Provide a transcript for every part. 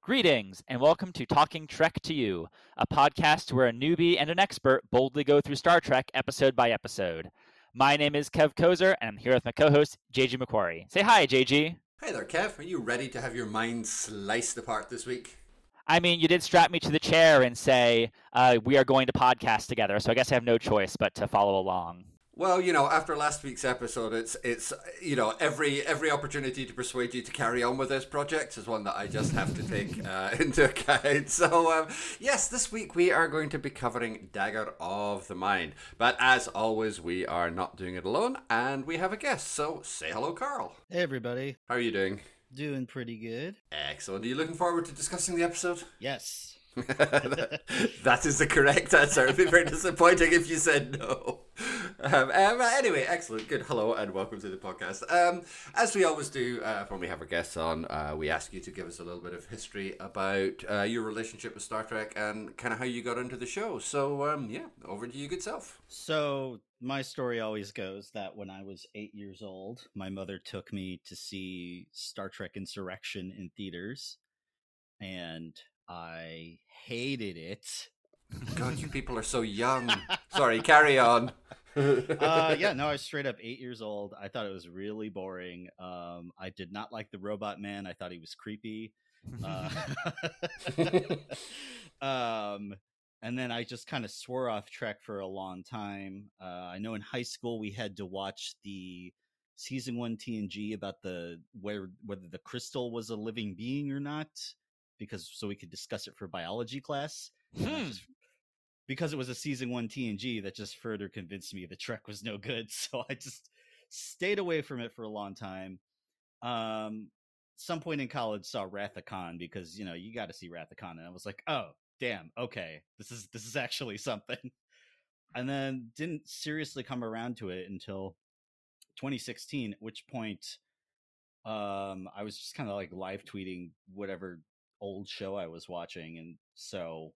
Greetings, and welcome to Talking Trek to You, a podcast where a newbie and an expert boldly go through Star Trek episode by episode. My name is Kev Kozer, and I'm here with my co host, JG McQuarrie. Say hi, JG. Hi there, Kev. Are you ready to have your mind sliced apart this week? I mean, you did strap me to the chair and say, uh, we are going to podcast together, so I guess I have no choice but to follow along. Well, you know, after last week's episode, it's it's you know every every opportunity to persuade you to carry on with this project is one that I just have to take uh, into account. So um, yes, this week we are going to be covering Dagger of the Mind, but as always, we are not doing it alone, and we have a guest. So say hello, Carl. Hey everybody, How are you doing? Doing pretty good. Excellent. Are you looking forward to discussing the episode? Yes. that is the correct answer. It'd be very disappointing if you said no. Um, um, anyway, excellent. Good. Hello and welcome to the podcast. Um, as we always do uh, when we have our guests on, uh, we ask you to give us a little bit of history about uh, your relationship with Star Trek and kind of how you got into the show. So, um, yeah, over to you, good self. So my story always goes that when I was eight years old, my mother took me to see Star Trek Insurrection in theaters, and I hated it. God, you people are so young. Sorry, carry on. uh, yeah, no, I was straight up eight years old. I thought it was really boring. Um, I did not like the Robot Man. I thought he was creepy. Uh, um, and then I just kind of swore off Trek for a long time. Uh, I know in high school we had to watch the season one TNG about the where whether the crystal was a living being or not, because so we could discuss it for biology class. Hmm. just- because it was a season one TNG, that just further convinced me the Trek was no good. So I just stayed away from it for a long time. Um, some point in college saw Wrath Khan because you know you got to see Wrath Khan, and I was like, oh damn, okay, this is this is actually something. And then didn't seriously come around to it until 2016, at which point um I was just kind of like live tweeting whatever old show I was watching, and so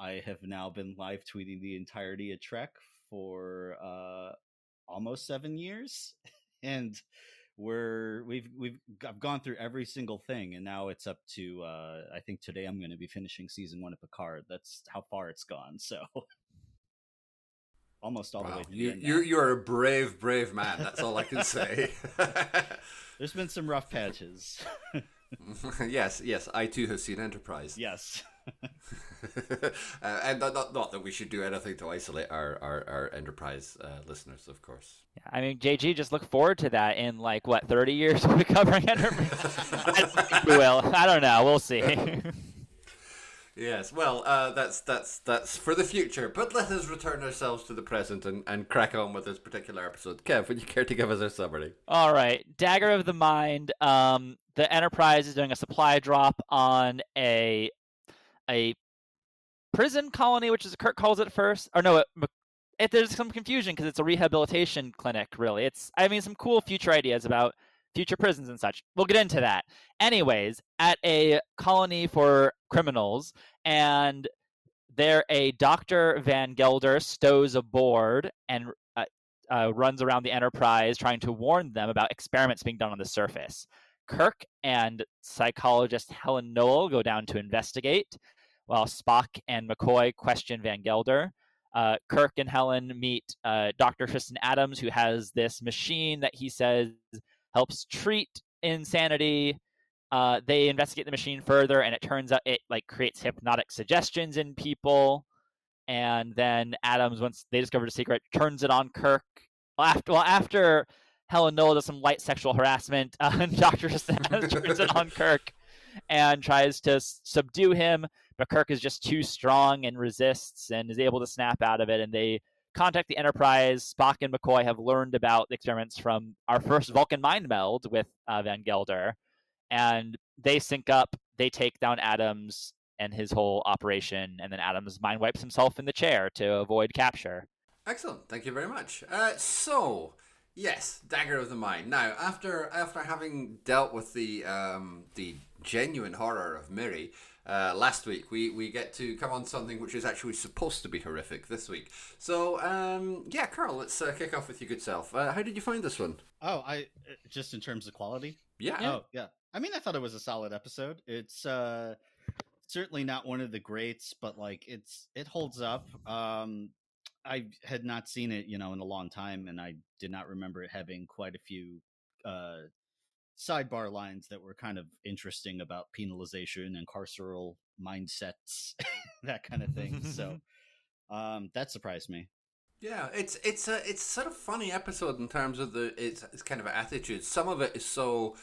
I have now been live tweeting the entirety of Trek for uh almost seven years, and we're we've we've I've gone through every single thing, and now it's up to uh I think today I'm going to be finishing season one of Picard. That's how far it's gone. So almost all the Wow, way to the you, you, now. you're a brave, brave man. That's all I can say. There's been some rough patches. yes, yes, I too have seen Enterprise. yes. uh, and not, not, not that we should do anything to isolate our, our, our Enterprise uh, listeners, of course. Yeah, I mean, JG, just look forward to that in like, what, 30 years we'll be covering Enterprise? I we will. I don't know. We'll see. Yes, well, uh, that's that's that's for the future. But let us return ourselves to the present and, and crack on with this particular episode. Kev, would you care to give us a summary? All right, Dagger of the Mind. Um, the Enterprise is doing a supply drop on a a prison colony, which is Kirk calls it first. Or no, it, it, there's some confusion because it's a rehabilitation clinic. Really, it's I mean some cool future ideas about future prisons and such. We'll get into that. Anyways, at a colony for criminals, and there a Dr. Van Gelder stows aboard and uh, uh, runs around the Enterprise trying to warn them about experiments being done on the surface. Kirk and psychologist Helen Noel go down to investigate, while Spock and McCoy question Van Gelder. Uh, Kirk and Helen meet uh, Dr. Tristan Adams, who has this machine that he says helps treat insanity. Uh, they investigate the machine further, and it turns out it like creates hypnotic suggestions in people. And then Adams, once they discover the secret, turns it on Kirk. Well, after well, after Helen Noel does some light sexual harassment, uh, Doctor turns it on Kirk and tries to s- subdue him, but Kirk is just too strong and resists and is able to snap out of it. And they contact the Enterprise. Spock and McCoy have learned about the experiments from our first Vulcan mind meld with uh, Van Gelder, and they sync up. They take down Adams and his whole operation, and then Adams mind wipes himself in the chair to avoid capture. Excellent, thank you very much. Uh, so, yes, Dagger of the Mind. Now, after after having dealt with the um, the genuine horror of Miri, uh, last week, we, we get to come on something which is actually supposed to be horrific this week. So, um, yeah, Carl, let's uh, kick off with your good self. Uh, how did you find this one? Oh, I uh, just in terms of quality. Yeah. Oh, yeah. I mean, I thought it was a solid episode. It's uh, certainly not one of the greats, but like it's it holds up. Um, I had not seen it, you know, in a long time, and I did not remember it having quite a few uh, sidebar lines that were kind of interesting about penalization and carceral mindsets, that kind of thing. so um, that surprised me. Yeah, it's it's a it's sort of funny episode in terms of the it's it's kind of attitude. Some of it is so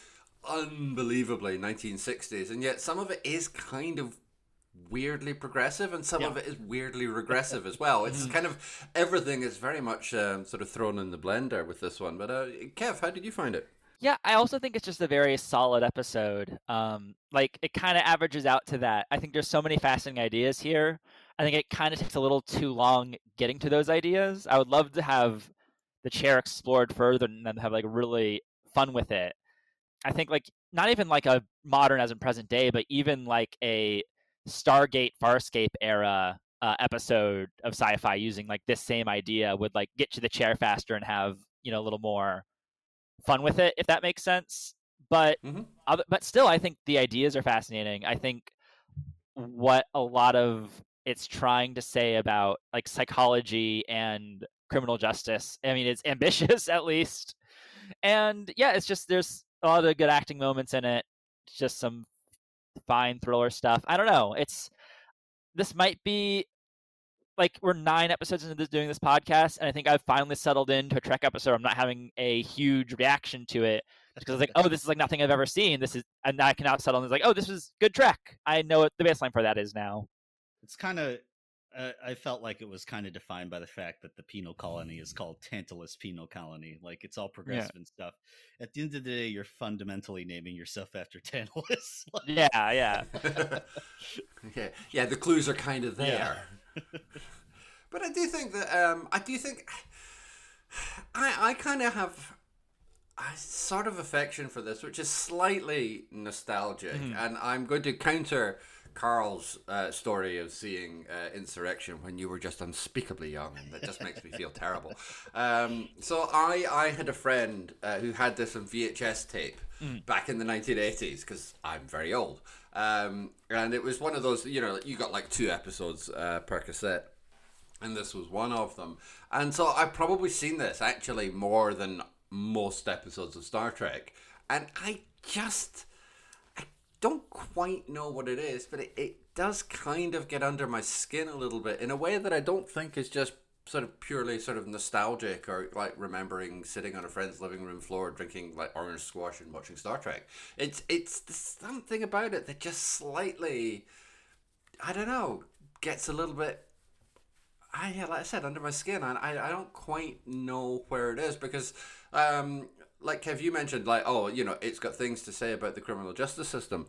unbelievably 1960s, and yet some of it is kind of weirdly progressive, and some Yeah. of it is weirdly regressive as well. It's kind of everything is very much um, sort of thrown in the blender with this one. But uh, Kev, how did you find it? Yeah, I also think it's just a very solid episode. Um, like it kind of averages out to that. I think there's so many fascinating ideas here. I think it kind of takes a little too long getting to those ideas. I would love to have the chair explored further and then have like really fun with it. I think like not even like a modern as in present day, but even like a Stargate Farscape era uh, episode of sci-fi using like this same idea would like get to the chair faster and have you know a little more fun with it if that makes sense. But Mhm. other, but still i think the ideas are fascinating. I think what a lot of it's trying to say about like psychology and criminal justice i mean it's ambitious at least. And yeah it's just there's a lot of good acting moments in it just some fine thriller stuff. I don't know it's this might be like we're nine episodes into this, doing this podcast, and I think I've finally settled into a Trek episode. I'm not having a huge reaction to it because it's like, oh, this is like nothing I've ever seen. This is, and I can now settle and it's like, oh, this is good Trek. I know what the baseline for that is now. It's kind of. Uh, I felt like it was kind of defined by the fact that the penal colony is called Tantalus Penal Colony. Like it's all progressive and stuff. At the end of the day, you're fundamentally naming yourself after Tantalus. Like, Yeah, yeah. yeah, yeah, the clues are kind of Yeah. But I do think that um, I do think I I kind of have a sort of affection for this, which is slightly nostalgic, and I'm going to counter Carl's uh, story of seeing uh, Insurrection when you were just unspeakably young, and that just makes me feel terrible. Um, so I I had a friend uh, who had this on VHS tape back in the 1980s because I'm very old. Um, and it was one of those, you know, you got like two episodes uh, per cassette and this was one of them. And so I've probably seen this actually more than most episodes of Star Trek, and I just I don't quite know what it is, but it, it does kind of get under my skin a little bit in a way that I don't think is just sort of purely sort of nostalgic or like remembering sitting on a friend's living room floor drinking like orange squash and watching Star Trek. It's it's something about it that just slightly I don't know gets a little bit I yeah, like I said, under my skin, and I, I don't quite know where it is because, um, like Kev, you mentioned, like oh, you know, it's got things to say about the criminal justice system.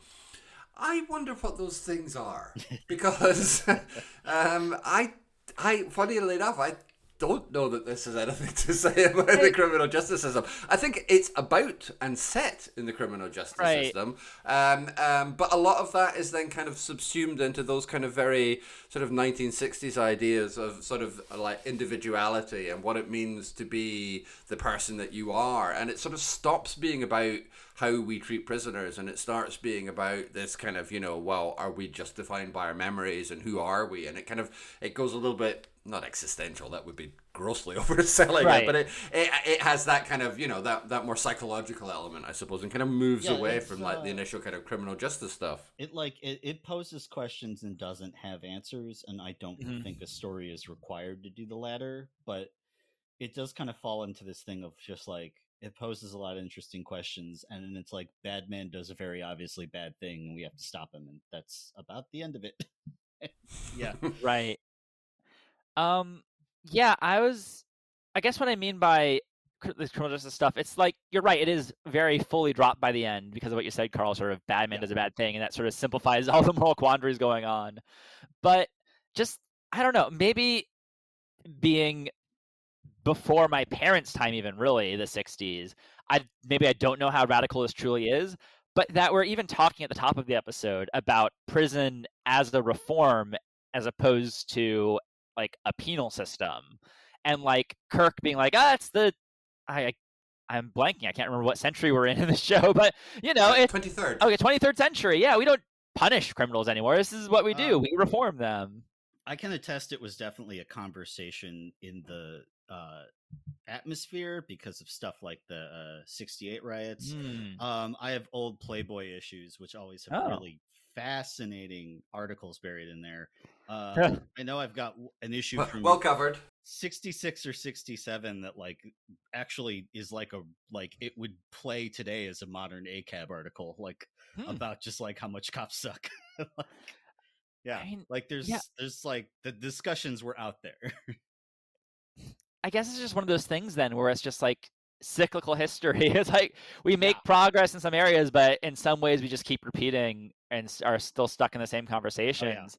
I wonder what those things are because, um, I, I, funnily enough, I don't know that this has anything to say about the criminal justice system. I think it's about and set in the criminal justice Right. system, um, um, but a lot of that is then kind of subsumed into those kind of very sort of 1960s ideas of sort of like individuality and what it means to be the person that you are, and it sort of stops being about how we treat prisoners and it starts being about this kind of you know well are we just defined by our memories and who are we and it kind of it goes a little bit not existential that would be grossly overselling Right. it but it, it it has that kind of you know that that more psychological element i suppose and kind of moves Yeah, away from like the uh, initial kind of criminal justice stuff it like it, it poses questions and doesn't have answers and i don't Mhm. think a story is required to do the latter but it does kind of fall into this thing of just like it poses a lot of interesting questions and then it's like bad man does a very obviously bad thing and we have to stop him and that's about the end of it yeah right. Um. Yeah, I was. I guess what I mean by this criminal justice stuff, it's like you're right. It is very fully dropped by the end because of what you said, Carl. Sort of bad man Yeah. does a bad thing, and that sort of simplifies all the moral quandaries going on. But just I don't know. Maybe being before my parents' time, even really the '60s. I maybe I don't know how radical this truly is, but that we're even talking at the top of the episode about prison as a reform as opposed to like a penal system. And like kirk being like ah it's the i, I i'm blanking. I can't remember what century we're in in the show but you know it's 23rd. okay 23rd century. Yeah we don't punish criminals anymore. This is what we do. Um, we reform them. I can attest it was definitely a conversation in the uh, atmosphere because of stuff like the uh, 68 riots. Hmm. Um, I have old Playboy issues, which always have Oh. really fascinating articles buried in there. Uh, I know I've got an issue Well, from well covered. 66 or 67 that like actually is like a like it would play today as a modern ACAB article, like Hmm. about just like how much cops suck. Like, yeah, I mean, like there's yeah. there's like the discussions were out there. I guess it's just one of those things then where it's just like cyclical history. It's like we make Yeah. progress in some areas, but in some ways we just keep repeating and are still stuck in the same conversations.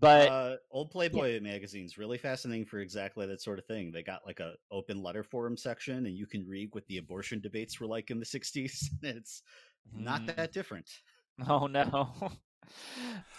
But uh, old Playboy magazine's really fascinating for exactly that sort of thing. They got like a open letter forum section, and you can read what the abortion debates were like in the '60s. It's not Mm. that different. oh no.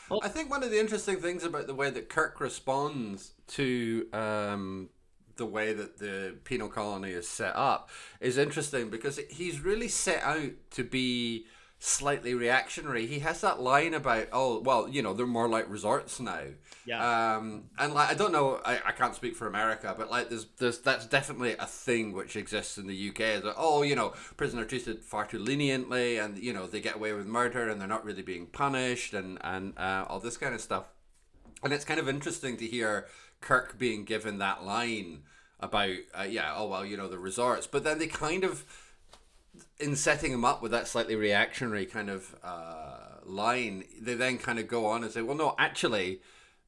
well, I think one of the interesting things about the way that Kirk responds to um, the way that the penal colony is set up is interesting because he's really set out to be slightly reactionary. He has that line about, oh, well, you know, they're more like resorts now. Yeah, Um, and like I don't know, I, I can't speak for America, but like there's there's that's definitely a thing which exists in the UK. Is that oh you know prisoners are treated far too leniently, and you know they get away with murder, and they're not really being punished, and and uh, all this kind of stuff. And it's kind of interesting to hear Kirk being given that line about uh, yeah oh well you know the resorts, but then they kind of in setting him up with that slightly reactionary kind of uh, line, they then kind of go on and say, well, no, actually,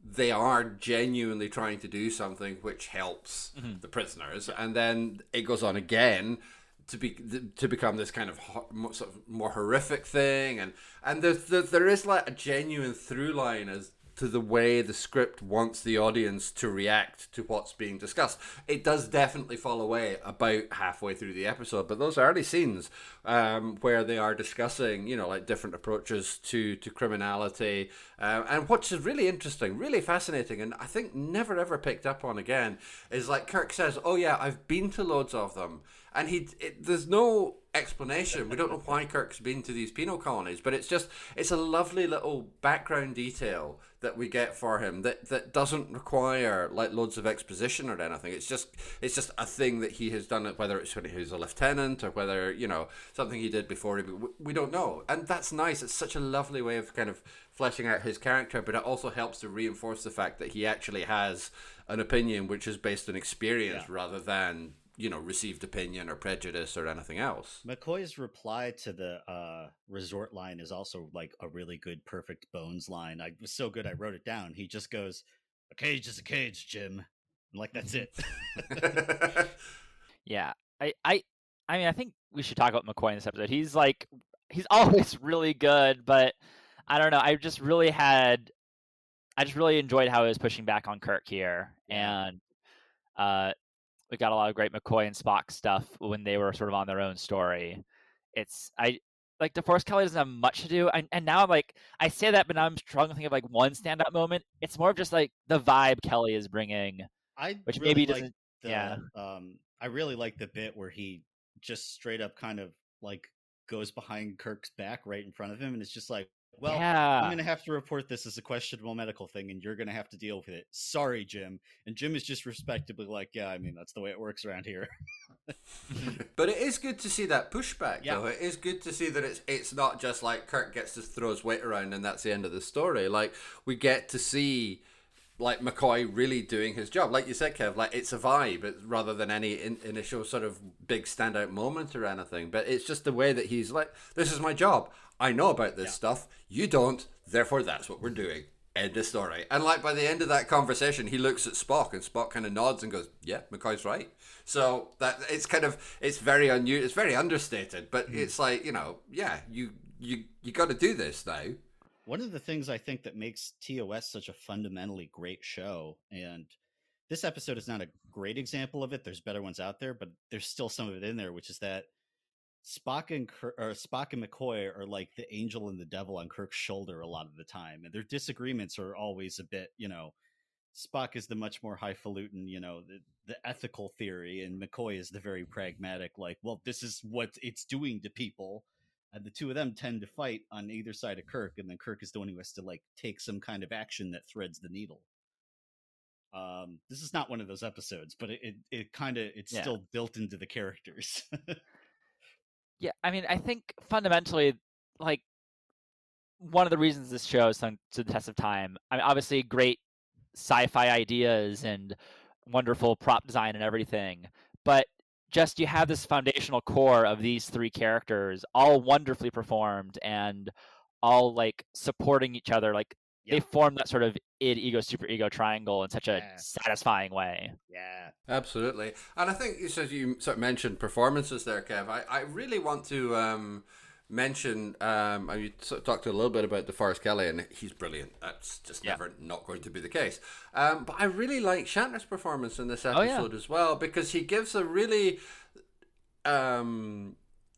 they are genuinely trying to do something which helps the prisoners, and then it goes on again to be to become this kind of sort of more horrific thing, and and there's, there there is like a genuine through line as to the way the script wants the audience to react to what's being discussed. It does definitely fall away about halfway through the episode, but those early scenes um, where they are discussing, you know, like different approaches to to criminality, um, and is really interesting, really fascinating, and I think never ever picked up on again is like Kirk says, "Oh yeah, I've been to loads of them," and he it, there's no explanation. We don't know why Kirk's been to these penal colonies, but it's just it's a lovely little background detail that we get for him that that doesn't require like loads of exposition or anything. It's just it's just a thing that he has done. Whether it's when he was a lieutenant or whether you know something he did before, we don't know. And that's nice. It's such a lovely way of kind of fleshing out his character, but it also helps to reinforce the fact that he actually has an opinion which is based on experience Yeah. rather than you know received opinion or prejudice or anything else. McCoy's reply to the uh, resort line is also like a really good, perfect bones line. I was so good I wrote it down. He just goes, "A cage is a cage, Jim," and like that's it. yeah. I, I I mean I think we should talk about McCoy in this episode. He's like he's always really good, but I don't know. I just really had I just really enjoyed how he was pushing back on Kirk here. And uh we got a lot of great McCoy and Spock stuff when they were sort of on their own story. It's I like DeForest Kelley doesn't have much to do, and, and now I'm like I say that, but now I'm struggling to think of like one standout moment. It's more of just like the vibe Kelley is bringing, I which really maybe doesn't. the, yeah. um, I really like the bit where he just straight up kind of like goes behind Kirk's back right in front of him, and it's just like, well, yeah, I'm going to have to report this as a questionable medical thing, and you're going to have to deal with it. Sorry, Jim. And Jim is just respectably like, yeah, I mean, that's the way it works around here. But it is good to see that pushback, Yeah. though. It is good to see that it's it's not just like Kirk gets to throw his weight around and that's the end of the story. Like we get to see like McCoy really doing his job. Like you said, Kev, like it's a vibe it's, rather than any in, initial sort of big standout moment or anything. But it's just the way that he's like, this is my job. I know about this Yeah. stuff. You don't. Therefore, that's what we're doing. End of story. And like by the end of that conversation, he looks at Spock, and Spock kind of nods and goes, "Yeah, McCoy's right." So that it's kind of it's very unusual. It's very understated, but hmm. it's like you know, yeah, you you you got to do this now. One of the things I think that makes TOS such a fundamentally great show, and this episode is not a great example of it. There's better ones out there, but there's still some of it in there, which is that Spock and Kirk, or Spock and McCoy are like the angel and the devil on Kirk's shoulder a lot of the time, and their disagreements are always a bit, you know. Spock is the much more highfalutin, you know, the, the ethical theory, and McCoy is the very pragmatic, like, well, this is what it's doing to people. And the two of them tend to fight on either side of Kirk, and then Kirk is the one who has to like take some kind of action that threads the needle. Um, this is not one of those episodes, but it it, it kind of it's Yeah. still built into the characters. Yeah, I mean, I think fundamentally, like, one of the reasons this show is to the test of time. I mean, obviously, great sci-fi ideas and wonderful prop design and everything, but just you have this foundational core of these three characters, all wonderfully performed and all like supporting each other. Like Yeah. they form that sort of id ego super ego triangle in such a Yeah. satisfying way. yeah, Absolutely. And I think you said you sort of mentioned performances there, Kev. I, I really want to um, mention, um, and you sort of talked a little bit about DeForest Kelley, and he's brilliant. That's just Yeah. never not going to be the case. Um, but I really like Shatner's performance in this Oh, yeah. episode as well, because he gives a really um,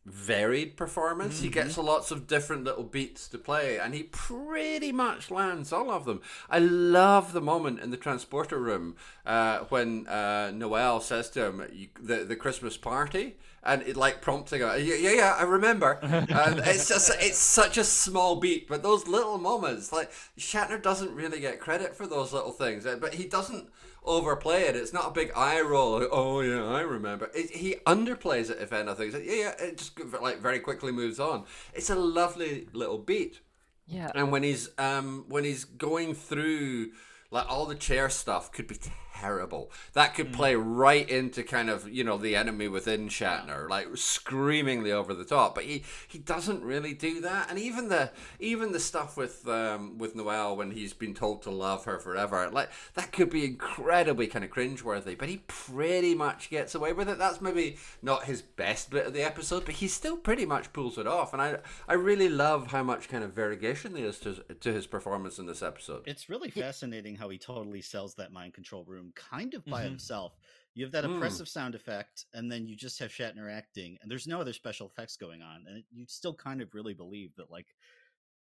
varied performance. He gets lots of different little beats to play, and he pretty much lands all of them. I love the moment in the transporter room uh, when uh, Noel says to him, "the the Christmas party," and it like prompting, him, "Yeah, yeah, yeah I remember." and it's just it's such a small beat, but those little moments, like Shatner doesn't really get credit for those little things, but he doesn't overplay it. It's not a big eye roll. like, oh yeah, I remember. It, he underplays it if anything. Like, yeah, yeah. It just like very quickly moves on. It's a lovely little beat. Yeah. And when he's um when he's going through like all the chair stuff could be terrible. That could play right into kind of you know the enemy within Shatner, like screamingly over the top. But he he doesn't really do that. And even the even the stuff with um with Noel when he's been told to love her forever, like that could be incredibly kind of cringeworthy. But he pretty much gets away with it. That's maybe not his best bit of the episode, but he still pretty much pulls it off. And I I really love how much kind of variegation there is to to his performance in this episode. it's really fascinating how he totally sells that mind control room kind of by Mhm. himself. You have that Mm. oppressive sound effect, and then you just have Shatner acting, and there's no other special effects going on, and you still kind of really believe that like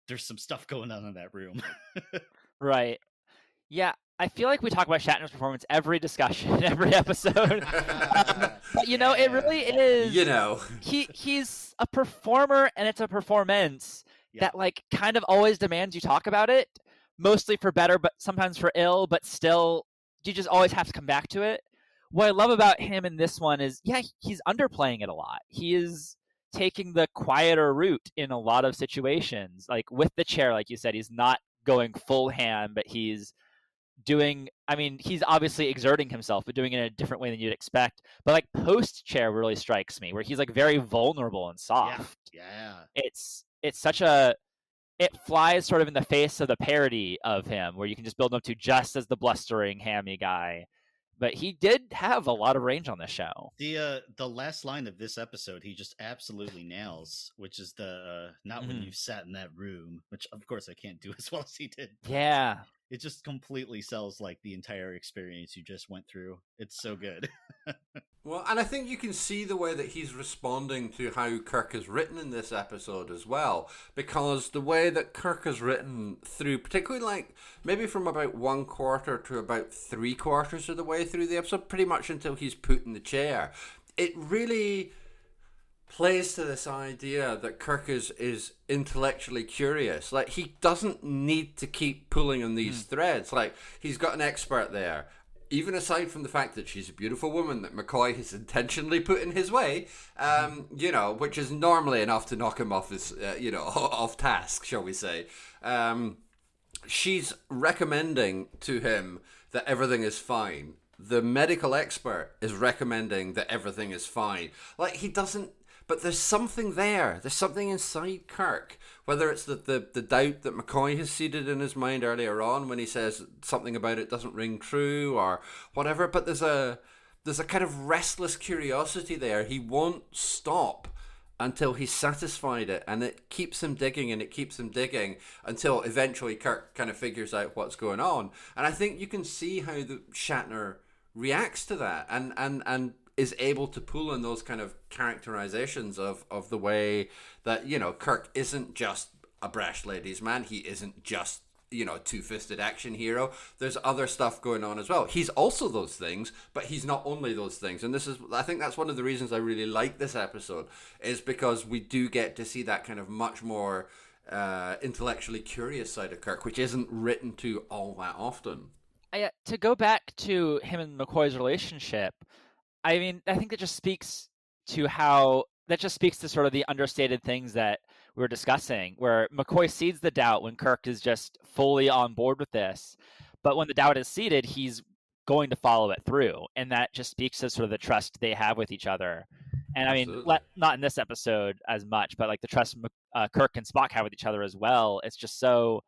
there's some stuff going on in that room. Right. Yeah, I feel like we talk about Shatner's performance every discussion, every episode. Um, but you know, it really is. you know. he he's a performer, and it's a performance Yeah. that like kind of always demands you talk about it, mostly for better, but sometimes for ill. But still, you just always have to come back to it. What I love about him in this one is, yeah, he's underplaying it a lot. He is taking the quieter route in a lot of situations. Like with the chair, like you said, he's not going full hand, but he's doing I mean, he's obviously exerting himself, but doing it in a different way than you'd expect. But like post chair really strikes me, where he's like very vulnerable and soft. yeah. It's it's such a it flies sort of in the face of the parody of him, where you can just build him up to just as the blustering, hammy guy. But he did have a lot of range on the show. The uh the last line of this episode he just absolutely nails, which is the uh, not when Mhm. you've sat in that room, which of course I can't do as well as he did. Yeah. It just completely sells like the entire experience you just went through. It's so good. Well, and I think you can see the way that he's responding to how Kirk is written in this episode as well, because the way that Kirk is written through, particularly like maybe from about one quarter to about three quarters of the way through the episode, pretty much until he's put in the chair, it really plays to this idea that Kirk is, is intellectually curious. Like he doesn't need to keep pulling on these threads. Like he's got an expert there. Even aside from the fact that she's a beautiful woman that McCoy has intentionally put in his way, um, you know, which is normally enough to knock him off his, uh, you know, off task, shall we say. Um, she's recommending to him that everything is fine. The medical expert is recommending that everything is fine. Like he doesn't but there's something there. There's something inside Kirk. Whether it's the, the, the doubt that McCoy has seeded in his mind earlier on when he says something about it doesn't ring true or whatever, but there's a there's a kind of restless curiosity there. He won't stop until he's satisfied it and it keeps him digging and it keeps him digging until eventually Kirk kind of figures out what's going on. And I think you can see how the Shatner reacts to that and and and is able to pull in those kind of characterizations of of the way that you know Kirk isn't just a brash ladies man. He isn't just you know two fisted action hero. There's other stuff going on as well. He's also those things, but he's not only those things. And this is I think that's one of the reasons I really like this episode is because we do get to see that kind of much more uh, intellectually curious side of Kirk, which isn't written to all that often. I, uh, to go back to him and McCoy's relationship, I mean, I think that just speaks to how that just speaks to sort of the understated things that we were discussing, where McCoy seeds the doubt when Kirk is just fully on board with this, but when the doubt is seeded, he's going to follow it through, and that just speaks to sort of the trust they have with each other. And I mean, let, not in this episode as much, but like the trust uh, Kirk and Spock have with each other as well. It's just so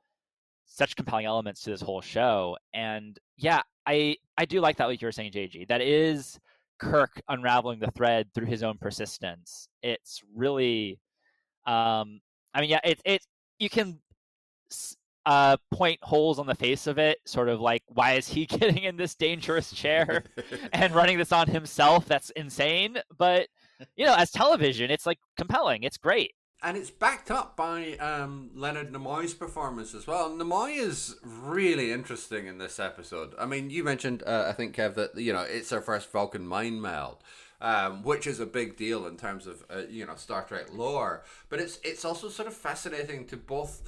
such compelling elements to this whole show. And yeah, I I do like that, like you were saying, JG. That is Kirk unraveling the thread through his own persistence. It's really, um, I mean, yeah, it's it. You can uh, point holes on the face of it, sort of like, why is he getting in this dangerous chair and running this on himself? That's insane. But you know, as television, it's like compelling. It's great. And it's backed up by um, Leonard Nimoy's performance as well. Nimoy is really interesting in this episode. I mean, you mentioned, uh, I think, Kev, that you know it's our first Vulcan mind meld, um, which is a big deal in terms of uh, you know Star Trek lore. But it's it's also sort of fascinating to both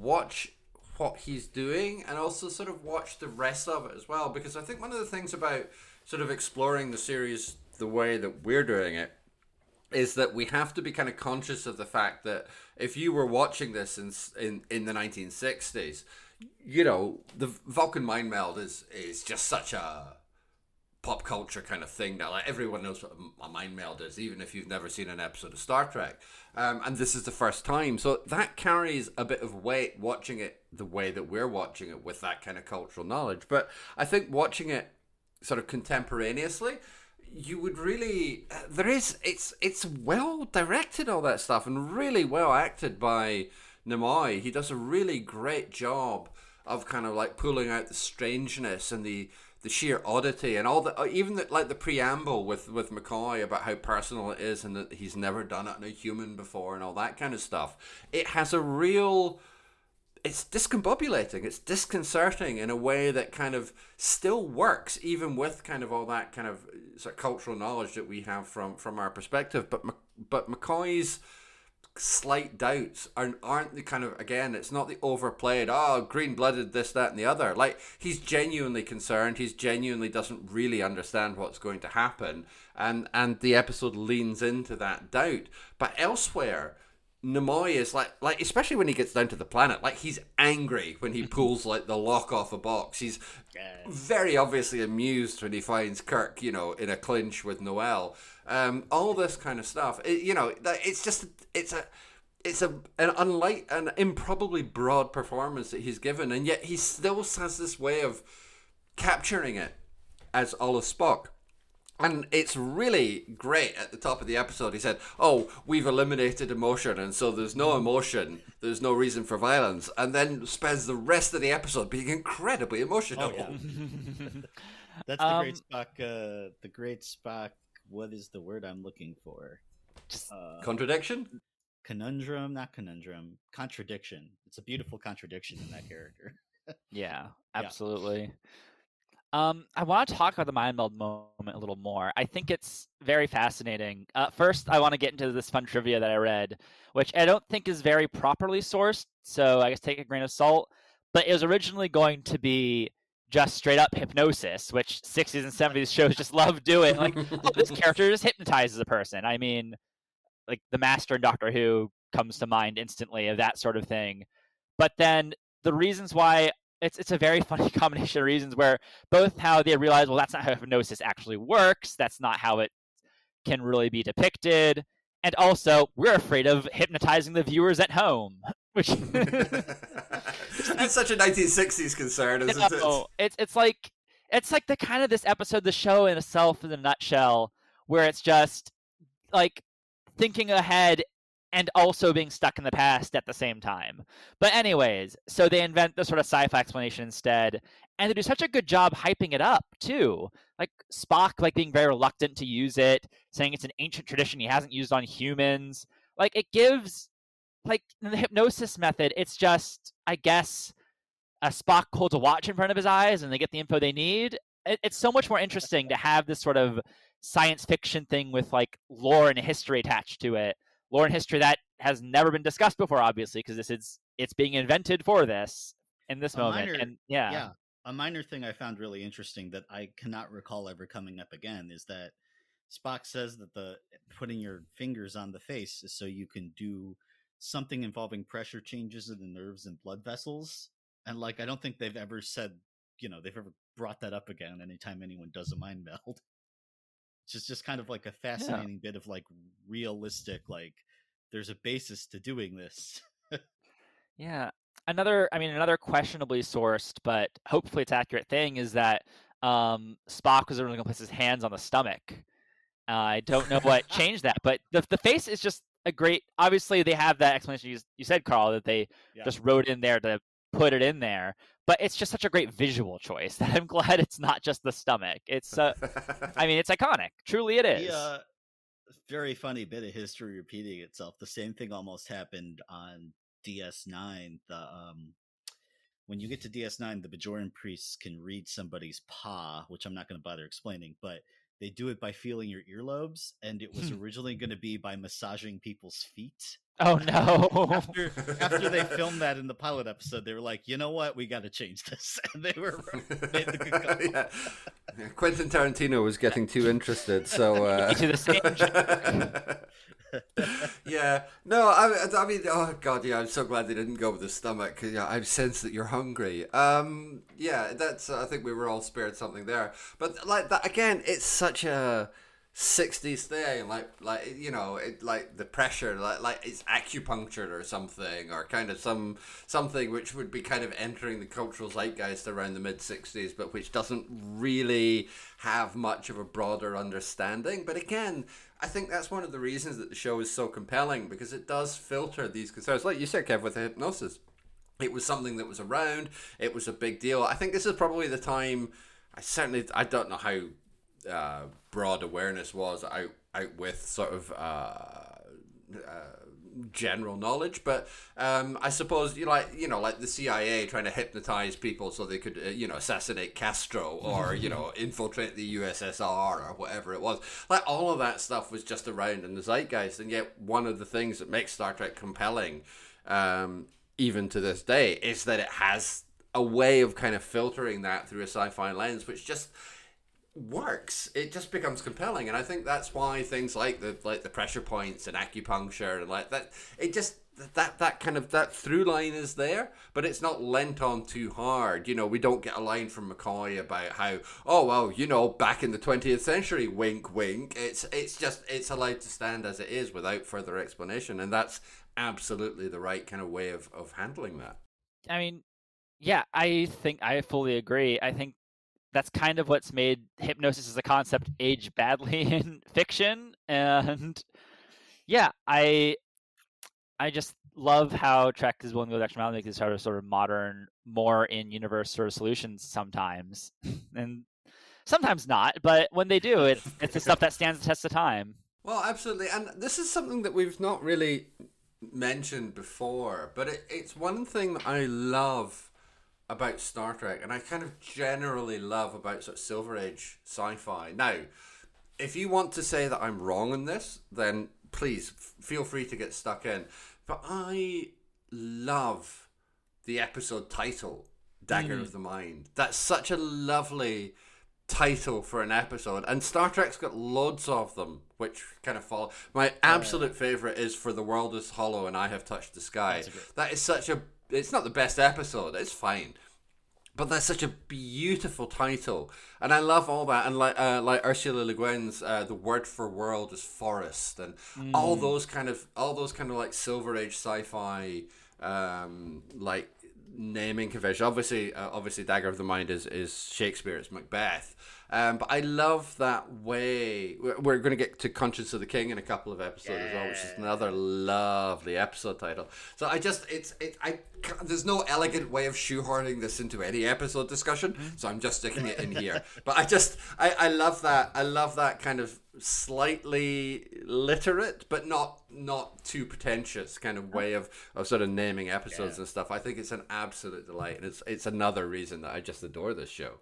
watch what he's doing and also sort of watch the rest of it as well. Because I think one of the things about sort of exploring the series the way that we're doing it is that we have to be kind of conscious of the fact that if you were watching this in in, in the 1960s, you know, the Vulcan mind meld is is just such a pop culture kind of thing now. Like everyone knows what a mind meld is, even if you've never seen an episode of Star Trek. Um, and this is the first time, so that carries a bit of weight watching it the way that we're watching it with that kind of cultural knowledge. But I think watching it sort of contemporaneously you would really uh, there is it's it's well directed all that stuff and really well acted by Nimoy. He does a really great job of kind of like pulling out the strangeness and the the sheer oddity and all the uh, even the, like the preamble with with McCoy about how personal it is and that he's never done it in a human before and all that kind of stuff. It has a real it's discombobulating it's disconcerting in a way that kind of still works even with kind of all that kind of sort of cultural knowledge that we have from from our perspective. But but mccoy's slight doubts aren't, aren't the kind of again it's not the overplayed oh green blooded this that and the other. Like he's genuinely concerned he's genuinely doesn't really understand what's going to happen and and the episode leans into that doubt. But elsewhere Nimoy is like like especially when he gets down to the planet, like he's angry when he pulls like the lock off a box. He's very obviously amused when he finds Kirk, you know, in a clinch with Noel. Um, all this kind of stuff. It, you know, it's just it's a it's a an unlike an improbably broad performance that he's given, and yet he still has this way of capturing it as Olive Spock. And it's really great at the top of the episode. He said, Oh, we've eliminated emotion, and so there's no emotion, there's no reason for violence. And then spends the rest of the episode being incredibly emotional. Oh, yeah. That's the um, great Spock, uh, the great Spock. What is the word I'm looking for? Uh, contradiction? Conundrum, not conundrum. Contradiction. It's a beautiful contradiction in that character. yeah, absolutely. Yeah. Um, I want to talk about the mind meld moment a little more. I think it's very fascinating. Uh, first, I want to get into this fun trivia that I read, which I don't think is very properly sourced, so I guess take a grain of salt. But it was originally going to be just straight up hypnosis, which 60s and 70s shows just love doing. Like, oh, this character just hypnotizes a person. I mean, like the Master in Doctor Who comes to mind instantly of that sort of thing. But then the reasons why it's it's a very funny combination of reasons where both how they realize well that's not how hypnosis actually works that's not how it can really be depicted and also we're afraid of hypnotizing the viewers at home which that's such a 1960s concern isn't no, it it's it's like it's like the kind of this episode the show in itself in a nutshell where it's just like thinking ahead and also being stuck in the past at the same time. But anyways, so they invent the sort of sci-fi explanation instead, and they do such a good job hyping it up too. Like Spock, like being very reluctant to use it, saying it's an ancient tradition he hasn't used on humans. Like it gives, like the hypnosis method, it's just, I guess, a Spock holds a watch in front of his eyes, and they get the info they need. It, it's so much more interesting to have this sort of science fiction thing with like lore and history attached to it. Lore and history that has never been discussed before, obviously, because this is it's being invented for this in this A moment. minor- and yeah, yeah a minor thing i found really interesting that i cannot recall ever coming up again is that spock says that the putting your fingers on the face is so you can do something involving pressure changes in the nerves and blood vessels and like i don't think they've ever said you know they've ever brought that up again anytime anyone does a mind meld is just kind of like a fascinating bit of like realistic like there's a basis to doing this Yeah. Another, I mean, another questionably sourced, but hopefully it's accurate thing is that um, Spock was originally going to place his hands on the stomach. Uh, I don't know what changed that, but the the face is just a great. Obviously, they have that explanation you, you said, Carl, that they Yeah. just wrote in there to put it in there. But it's just such a great visual choice that I'm glad it's not just the stomach. It's, uh, I mean, it's iconic. Truly, it is. The, uh, very funny bit of history repeating itself. The same thing almost happened on DS9. The um, when you get to DS9, the Bajoran priests can read somebody's pagh, which I'm not going to bother explaining, but they do it by feeling your earlobes, and it was Hmm. originally going to be by massaging people's feet. Oh no. After after they filmed that in the pilot episode, they were like, you know what, we got to change this, and they were made the good call. yeah. Yeah, Quentin Tarantino was getting too interested, so. Uh... To the same yeah, no, I, I mean, oh god, yeah, I'm so glad they didn't go with the stomach. 'cause, yeah, I sense that you're hungry. Um, yeah, that's. I think we were all spared something there, but like that again, it's such a. 60s thing like like you know it like the pressure like like it's acupuncture or something or kind of some something which would be kind of entering the cultural zeitgeist around the mid 60s but which doesn't really have much of a broader understanding. But again I think that's one of the reasons that the show is so compelling because it does filter these concerns. Like you said Kev with the hypnosis. It was something that was around. It was a big deal. I think this is probably the time I certainly I don't know how uh, broad awareness was out out with sort of uh, uh, general knowledge, but um, I suppose you like you know like the CIA trying to hypnotize people so they could uh, you know assassinate Castro or you know infiltrate the USSR or whatever it was. Like all of that stuff was just around in the zeitgeist, and yet one of the things that makes Star Trek compelling, um, even to this day, is that it has a way of kind of filtering that through a sci-fi lens, which just works. It just becomes compelling and i think that's why things like the like the pressure points and acupuncture and like that it just that that kind of that through line is there but it's not lent on too hard. You know we don't get a line from mccoy about how oh well you know back in the 20th century wink wink. It's it's just it's allowed to stand as it is without further explanation and that's absolutely the right kind of way of, of handling that. I mean, yeah, I think I fully agree. I think that's kind of what's made hypnosis as a concept age badly in fiction, and yeah, I I just love how Trek is willing to go the extra mile and make these sort of modern, more in universe sort of solutions sometimes, and sometimes not. But when they do, it it's the stuff that stands the test of time. Well, absolutely. And this is something that we've not really mentioned before, but it, it's one thing I love about Star Trek, and I kind of generally love about sort of Silver Age sci fi. Now, if you want to say that I'm wrong in this, then please f- feel free to get stuck in. But I love the episode title, Dagger of the Mind. That's such a lovely title for an episode, and Star Trek's got loads of them, which kind of follow. My absolute favorite is "For the World Is Hollow and I Have Touched the Sky." That is such a. It's not the best episode. It's fine. But that's such a beautiful title, and I love all that. And like uh, like Ursula Le Guin's, uh, the word for world is forest, and all those kind of all those kind of like Silver Age sci-fi, um, like naming convention. Obviously, uh, obviously, Dagger of the Mind is is Shakespeare. It's Macbeth. Um, but I love that way. We're, going to get to Conscience of the King in a couple of episodes as well, which is another lovely episode title. So I just it's it I there's no elegant way of shoehorning this into any episode discussion, so I'm just sticking it in here. But I just I, I love that I love that kind of slightly literate but not not too pretentious kind of way of, of sort of naming episodes Yeah. and stuff. I think it's an absolute delight and it's it's another reason that I just adore this show.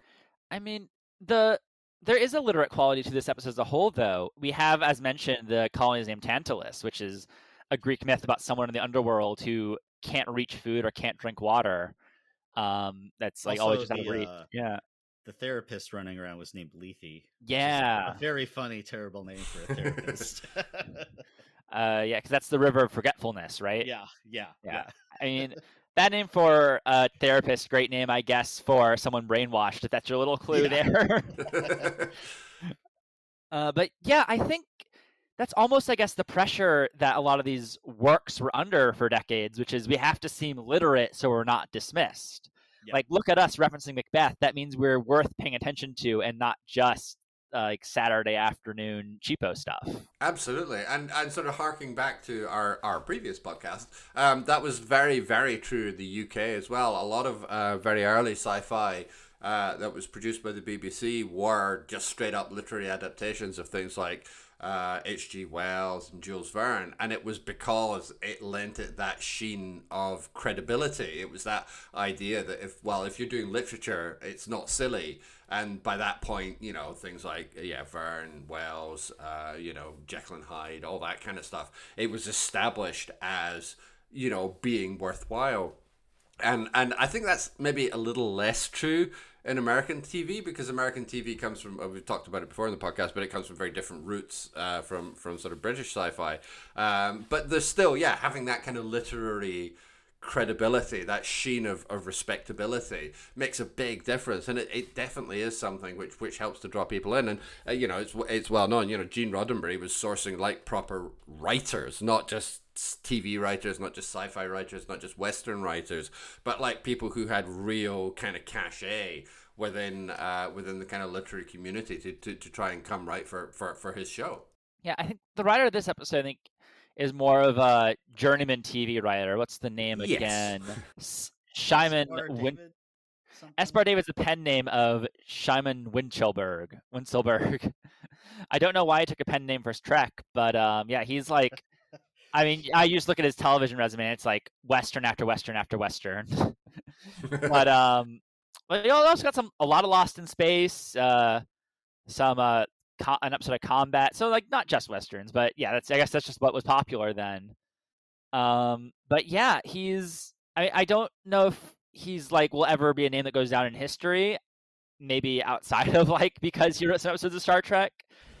I mean, the there is a literate quality to this episode as a whole, though. We have, as mentioned, the colony is named Tantalus, which is a Greek myth about someone in the underworld who can't reach food or can't drink water. Um, that's like always just out of reach. uh, Yeah, The therapist running around was named Lethe. yeah, a very funny, terrible name for a therapist. uh, yeah, because that's the river of forgetfulness, right? yeah, yeah, Yeah. yeah. I mean, that name for a therapist, great name, I guess, for someone brainwashed. If that's your little clue Yeah. there. Uh, but yeah, I think that's almost, I guess, the pressure that a lot of these works were under for decades, which is we have to seem literate so we're not dismissed. Yeah. Like, look at us referencing Macbeth. That means we're worth paying attention to and not just uh, like Saturday afternoon cheapo stuff. Absolutely, and and sort of harking back to our our previous podcast, um, that was very very true the UK as well. A lot of uh, very early sci-fi. Uh, that was produced by the BBC were just straight up literary adaptations of things like uh, H.G. Wells and Jules Verne, and it was because it lent it that sheen of credibility. It was that idea that if well, if you're doing literature, it's not silly, and by that point, you know things like yeah, Verne, Wells, uh, you know Jekyll and Hyde, all that kind of stuff. It was established as you know being worthwhile and and I think that's maybe a little less true in American TV because American TV comes from uh, we've talked about it before in the podcast, but it comes from very different roots uh, from from sort of British sci-fi. Um, but there's still yeah having that kind of literary credibility, that sheen of, of respectability makes a big difference, and it, it definitely is something which which helps to draw people in. And uh, you know, it's it's well known. You know, Gene Roddenberry was sourcing like proper writers, not just TV writers, not just sci-fi writers, not just Western writers, but like people who had real kind of cachet within uh, within the kind of literary community to, to, to try and come right for, for, for his show. Yeah, I think the writer of this episode, I think, is more of a journeyman TV writer. What's the name Yes. again? S- Shimon Esbar Win- David something? Esbar David's the pen name of Shimon Winchelberg. Wincelberg. I don't know why I took a pen name for his Trek, but um, yeah, he's like. I mean, I just look at his television resume. And it's like Western after Western after Western. but um, but he also got some a lot of Lost in Space, uh, some uh, co- an episode of Combat. So like not just westerns, but yeah, that's I guess that's just what was popular then. Um, but yeah, he's I I don't know if he's like will ever be a name that goes down in history. Maybe outside of like because he wrote some episodes of Star Trek.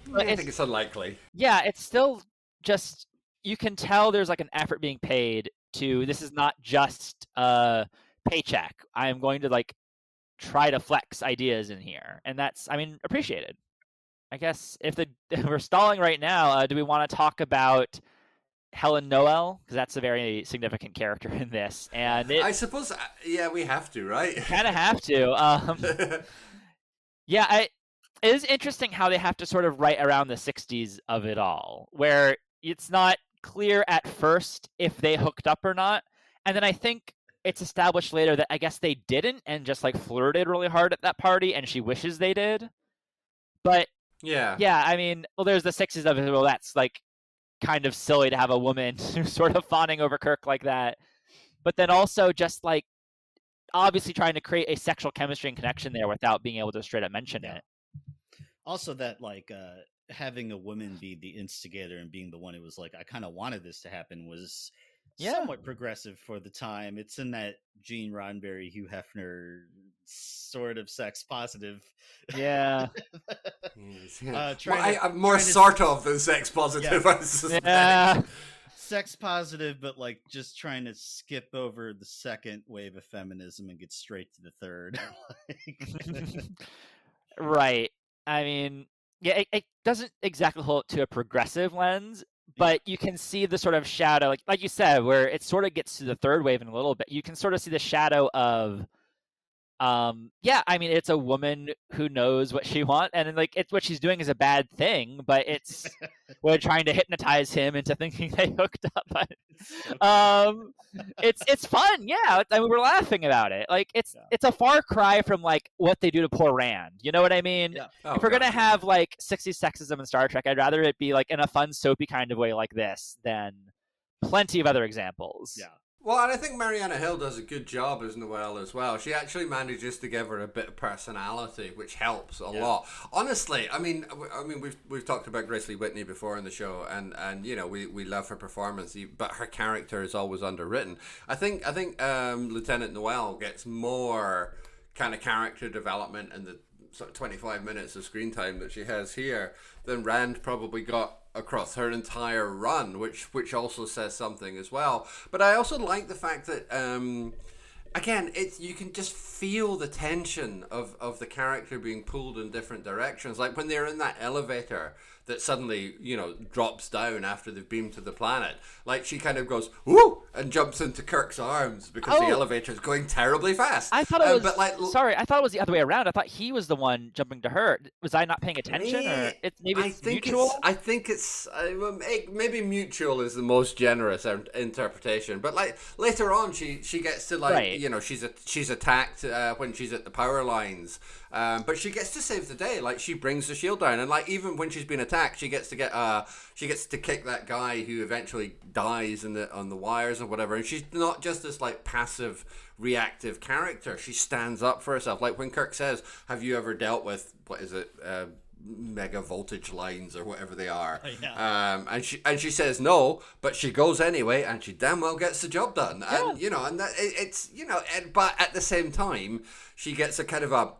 But I it's- think it's unlikely. yeah, it's still just you can tell there's like an effort being paid to this is not just a paycheck. I am going to like try to flex ideas in here, and that's I mean appreciated. I guess if the if we're stalling right now, uh, do we want to talk about Helen Noel because that's a very significant character in this, and it I suppose, uh, yeah, we have to, right? kind of have to. Um, yeah, I, it is interesting how they have to sort of write around the 60s of it all, where it's not clear at first if they hooked up or not. And then I think it's established later that I guess they didn't and just like flirted really hard at that party and she wishes they did. But yeah. yeah, I mean, well, there's the sixes of it. Well, that's like kind of silly to have a woman sort of fawning over Kirk like that. But then also just like obviously trying to create a sexual chemistry and connection there without being able to straight up mention Yeah. it. also that like uh having a woman be the instigator and being the one who was like i kind of wanted this to happen was Yeah. somewhat progressive for the time it's in that gene roddenberry hugh hefner sort of sex positive Yeah. Uh, Well, trying I, I'm more trying to- sort of than sex positive. I suspect. Yeah. sex positive but like just trying to skip over the second wave of feminism and get straight to the third right. I mean, yeah, it, it doesn't exactly hold to a progressive lens, but you can see the sort of shadow, like like you said, where it sort of gets to the third wave in a little bit. You can sort of see the shadow of um yeah i mean it's a woman who knows what she wants and like it's what she's doing is a bad thing but it's we're trying to hypnotize him into thinking they hooked up but, um it's it's fun yeah i mean we're laughing about it like it's Yeah. it's a far cry from like what they do to poor rand you know what i mean Yeah. Oh, if we're God. gonna have like 60 sexism in star trek i'd rather it be like in a fun soapy kind of way like this than plenty of other examples Yeah. Well, and I think Marianna Hill does a good job as Noel as well. She actually manages to give her a bit of personality, which helps a Yeah. lot. Honestly, I mean, I mean, we've we've talked about Grace Lee Whitney before in the show, and and you know we, we love her performance, but her character is always underwritten. I think I think um, Lieutenant Noel gets more kind of character development in the sort of 25 minutes of screen time that she has here than Rand probably got across her entire run, which which also says something as well. But I also like the fact that um, again, it's you can just feel the tension of of the character being pulled in different directions. Like when they're in that elevator that suddenly you know drops down after they've beamed to the planet. Like she kind of goes woo and jumps into Kirk's arms because the Oh. elevator is going terribly fast. I thought it Uh, was. but like sorry, I thought it was the other way around. I thought he was the one jumping to her. Was I not paying attention, or Me- it's maybe I think mutual? It's, I think it's uh, maybe mutual is the most generous interpretation. But like later on, she she gets to like Right. you know she's a, she's attacked uh, when she's at the power lines, um, but she gets to save the day. Like she brings the shield down, and like even when she's been attacked, she gets to get uh she gets to kick that guy who eventually dies in the on the wires or whatever. And she's not just this like passive reactive character. She stands up for herself. Like when Kirk says, "Have you ever dealt with what is it?" Uh, mega voltage lines or whatever they are um and she and she says no but she goes anyway and she damn well gets the job done and you know and that it, it's you know and, but at the same time she gets a kind of a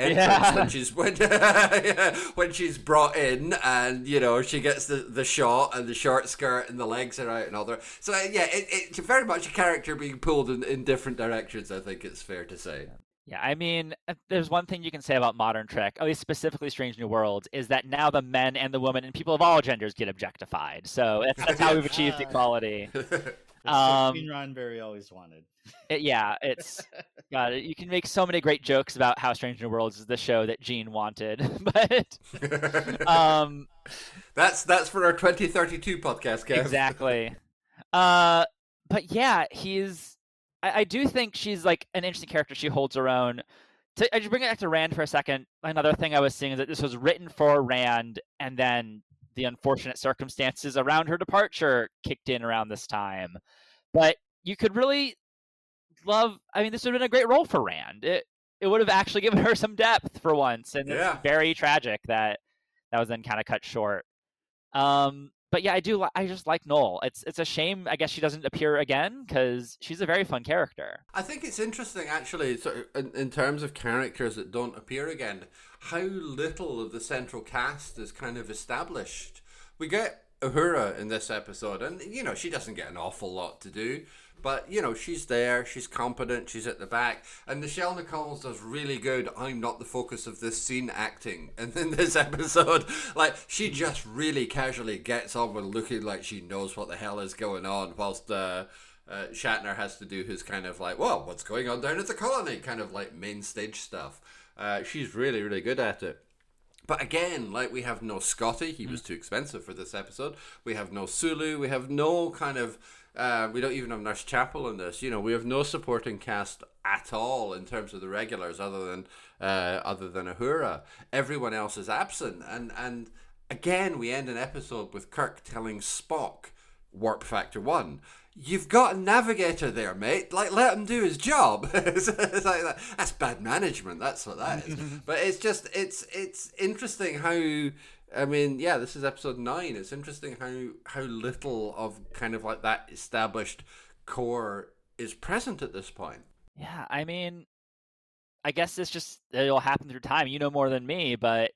entrance Yeah. when she's when, when she's brought in and you know she gets the, the shot and the short skirt and the legs are out and all that so uh, yeah it, it's very much a character being pulled in, in different directions i think it's fair to say Yeah, I mean, there's one thing you can say about modern Trek, at least specifically Strange New Worlds, is that now the men and the women and people of all genders get objectified. So that's, that's how we've achieved equality. That's Um, Gene Roddenberry always wanted. It- yeah, it's God. You can make so many great jokes about how Strange New Worlds is the show that Gene wanted, but um, that's that's for our 2032 podcast Kev. exactly. Uh, but yeah, he's. I, I do think she's like an interesting character. She holds her own. To I just bring it back to Rand for a second. Another thing I was seeing is that this was written for Rand, and then the unfortunate circumstances around her departure kicked in around this time. But you could really love. I mean, this would have been a great role for Rand. It it would have actually given her some depth for once, and Yeah. it's very tragic that that was then kind of cut short. Um, but yeah, I do. I just like Noel. It's it's a shame. I guess she doesn't appear again because she's a very fun character. I think it's interesting, actually, in, in terms of characters that don't appear again, how little of the central cast is kind of established. We get Uhura in this episode, and you know she doesn't get an awful lot to do, but you know she's there, she's competent, she's at the back, and Nichelle Nichols does really good. I'm not the focus of this scene acting, and in this episode, like she just really casually gets on with looking like she knows what the hell is going on, whilst. Uh, uh, Shatner has to do his kind of like, well, what's going on down at the colony, kind of like main stage stuff. Uh, she's really, really good at it. But again, like we have no Scotty, he was too expensive for this episode. We have no Sulu, we have no kind of, uh, we don't even have Nurse Chapel in this. You know, we have no supporting cast at all in terms of the regulars, other than uh, other than Uhura. Everyone else is absent, and and again, we end an episode with Kirk telling Spock, warp factor one. You've got a navigator there, mate. Like, let him do his job. it's, it's like that. That's bad management. That's what that is. but it's just, it's it's interesting how. I mean, yeah, this is episode nine. It's interesting how how little of kind of like that established core is present at this point. Yeah, I mean, I guess it's just it'll happen through time. You know more than me, but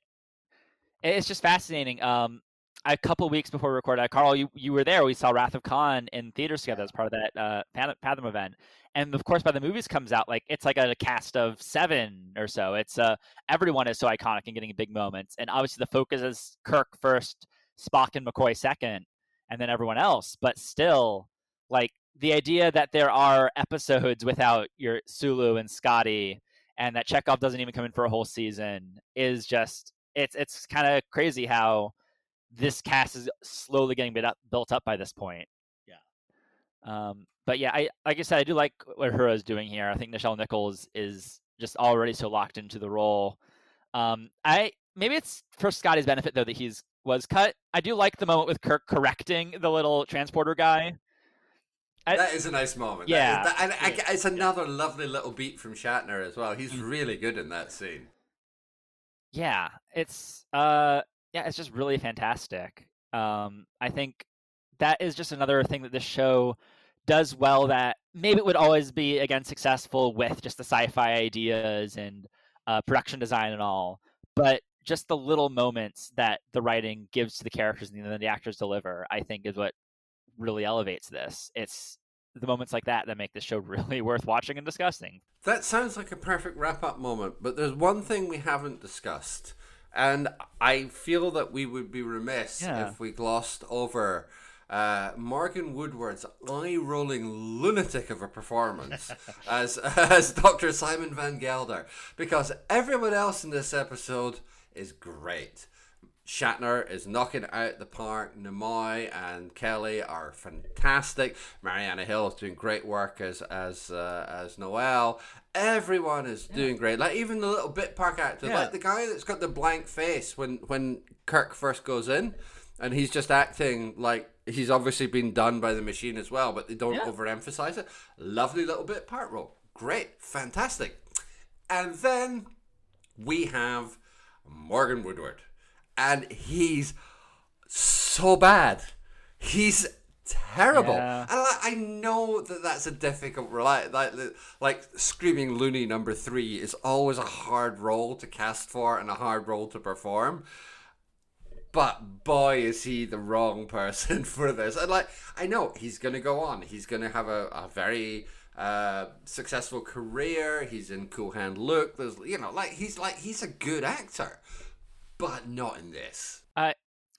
it's just fascinating. Um, a couple weeks before we recorded, Carl, you you were there. We saw Wrath of Khan in theaters together as part of that uh, Fathom- event, and of course, by the movies comes out, like it's like a cast of seven or so. It's uh everyone is so iconic and getting big moments, and obviously the focus is Kirk first, Spock and McCoy second, and then everyone else. But still, like the idea that there are episodes without your Sulu and Scotty, and that Chekov doesn't even come in for a whole season is just it's it's kind of crazy how this cast is slowly getting built up, built up by this point. Yeah. Um, but yeah, I like I said, I do like what Uhura is doing here. I think Nichelle Nichols is just already so locked into the role. Um, I maybe it's for Scotty's benefit though that he's was cut. I do like the moment with Kirk correcting the little transporter guy. I, that is a nice moment. Yeah, that is, that, and it's another lovely little beat from Shatner as well. He's mm. really good in that scene. Yeah, it's uh, yeah, it's just really fantastic. Um, I think that is just another thing that this show does well. That maybe it would always be again successful with just the sci-fi ideas and uh, production design and all, but just the little moments that the writing gives to the characters and then the actors deliver, I think, is what really elevates this. It's the moments like that that make this show really worth watching and discussing. That sounds like a perfect wrap up moment, but there's one thing we haven't discussed, and I feel that we would be remiss yeah. if we glossed over. Uh, Morgan Woodward's eye rolling lunatic of a performance as as Dr. Simon Van Gelder, because everyone else in this episode is great. Shatner is knocking out the park. Nimoy and Kelley are fantastic. Marianna Hill is doing great work as as uh, as Noel. Everyone is yeah. doing great. Like even the little bit park actor, yeah. like the guy that's got the blank face when when Kirk first goes in, and he's just acting like he's obviously been done by the machine as well, but they don't yeah. overemphasize it. Lovely little bit part role. Great, fantastic. And then we have Morgan Woodward and he's so bad. He's terrible. Yeah. And I, I, know that that's a difficult role. Like, like, Screaming Loony number three is always a hard role to cast for and a hard role to perform. But boy, is he the wrong person for this. And like, I know he's going to go on. He's going to have a, a very uh, successful career. He's in Cool Hand Luke. There's, you know, like he's like he's a good actor but not in this. Uh,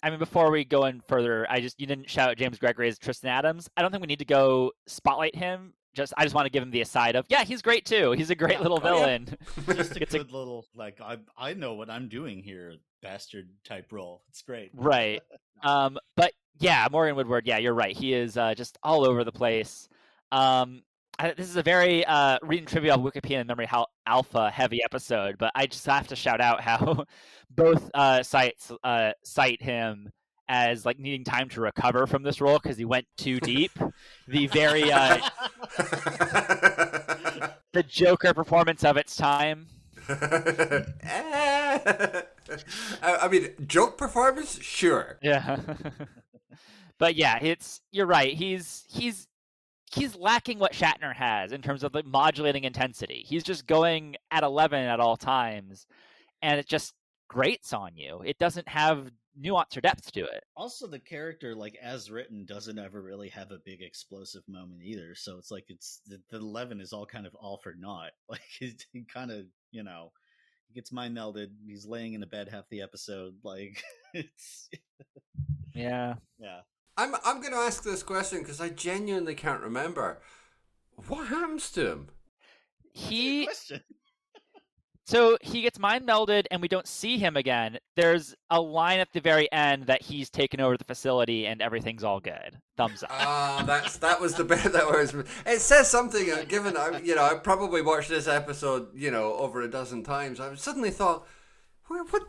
I mean, before we go in further, I just you didn't shout out James Gregory as Tristan Adams. I don't think we need to go spotlight him. Just I just want to give him the aside of yeah, he's great too. He's a great yeah, little oh, villain. Yeah. just a good a... little like I I know what I'm doing here, bastard type role. It's great. Right. um, but yeah, Morgan Woodward. Yeah, you're right. He is uh, just all over the place. Um, this is a very uh, reading trivia of Wikipedia and Memory Alpha heavy episode, but I just have to shout out how both uh, sites uh, cite him as like needing time to recover from this role because he went too deep. the very uh, the Joker performance of its time. I mean, joke performance, sure. Yeah, but yeah, it's you're right. He's he's he's lacking what Shatner has in terms of the modulating intensity. He's just going at 11 at all times, and it just grates on you. It doesn't have nuance or depth to it. Also, the character, like as written, doesn't ever really have a big explosive moment either. So it's like it's the, the 11 is all kind of all for naught. Like he, he kind of, you know, he gets mind melded. He's laying in a bed half the episode. Like it's yeah, yeah. I'm I'm going to ask this question because I genuinely can't remember. What happens to him? He so he gets mind melded, and we don't see him again. There's a line at the very end that he's taken over the facility, and everything's all good. Thumbs up. Ah, that's that was the bit that was. It says something. Uh, given I, you know, I probably watched this episode, you know, over a dozen times. I suddenly thought, what,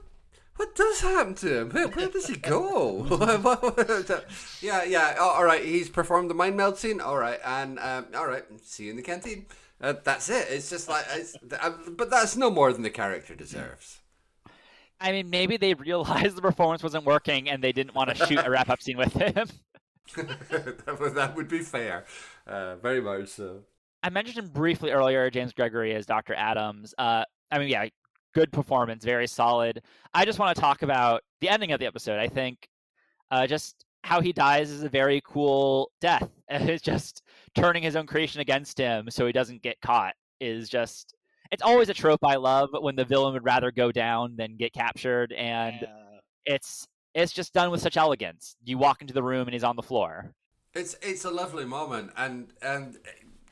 what does happen to him? Where, where does he go? yeah, yeah. Oh, all right, he's performed the mind meld scene. All right, and um, all right, see you in the canteen. Uh, that's it. It's just like, it's, uh, but that's no more than the character deserves. I mean, maybe they realized the performance wasn't working and they didn't want to shoot a wrap up scene with him. that, would, that would be fair. Uh, very much so. I mentioned him briefly earlier, James Gregory as Dr. Adams. Uh, I mean, yeah, good performance, very solid. I just want to talk about the ending of the episode. I think uh, just how he dies is a very cool death. It's just turning his own creation against him so he doesn't get caught is just it's always a trope I love when the villain would rather go down than get captured and yeah. it's it's just done with such elegance. You walk into the room and he's on the floor. It's it's a lovely moment, and and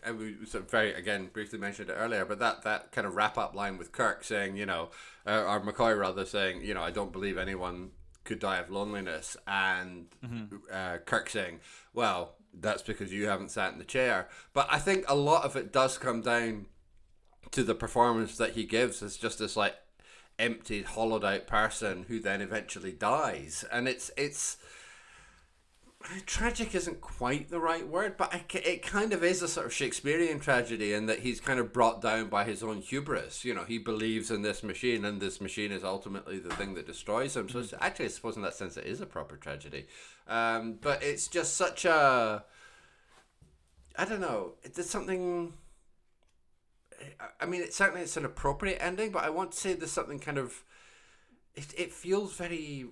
and we sort of very again briefly mentioned it earlier, but that that kind of wrap up line with Kirk saying, you know, uh, or McCoy rather saying, you know, I don't believe anyone could die of loneliness, and Mm-hmm. uh, Kirk saying, well, that's because you haven't sat in the chair. But I think a lot of it does come down to the performance that he gives as just this like emptied, hollowed out person who then eventually dies, and it's it's tragic isn't quite the right word, but I it kind of is a sort of Shakespearean tragedy in that he's kind of brought down by his own hubris. You know, he believes in this machine, and this machine is ultimately the thing that destroys him. So it's, actually, I suppose in that sense, it is a proper tragedy. Um, but it's just such a. I don't know. There's something. I- mean, it certainly it's an appropriate ending, but I want to say there's something kind of. It, it feels very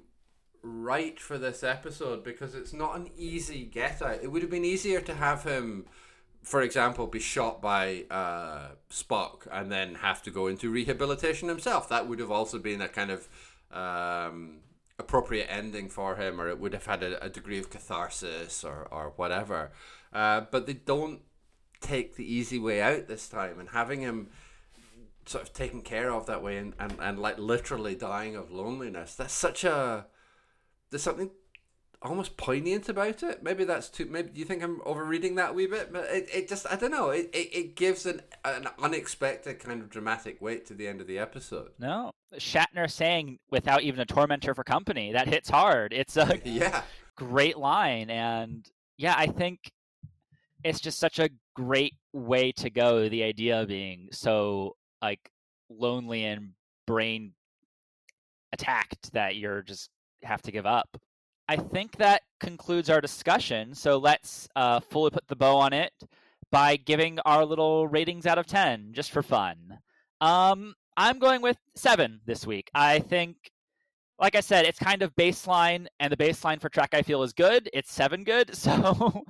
right for this episode because it's not an easy get out. It would have been easier to have him, for example, be shot by uh, Spock and then have to go into rehabilitation himself. That would have also been a kind of um, appropriate ending for him, or it would have had a, a degree of catharsis or, or whatever. Uh, but they don't take the easy way out this time, and having him sort of taken care of that way and, and, and like literally dying of loneliness that's such a there's something almost poignant about it. Maybe that's too maybe do you think i'm overreading that a wee bit? But it, it just i don't know. It, it, it gives an, an unexpected kind of dramatic weight to the end of the episode. No, Shatner saying without even a tormentor for company. That hits hard. It's a yeah. great line, and yeah, I think it's just such a great way to go. The idea being so like lonely and brain attacked that you're just have to give up. I think that concludes our discussion. So let's uh, fully put the bow on it by giving our little ratings out of 10 just for fun. Um, I'm going with seven this week. I think, like I said, it's kind of baseline, and the baseline for Trek I feel is good. It's seven good. So,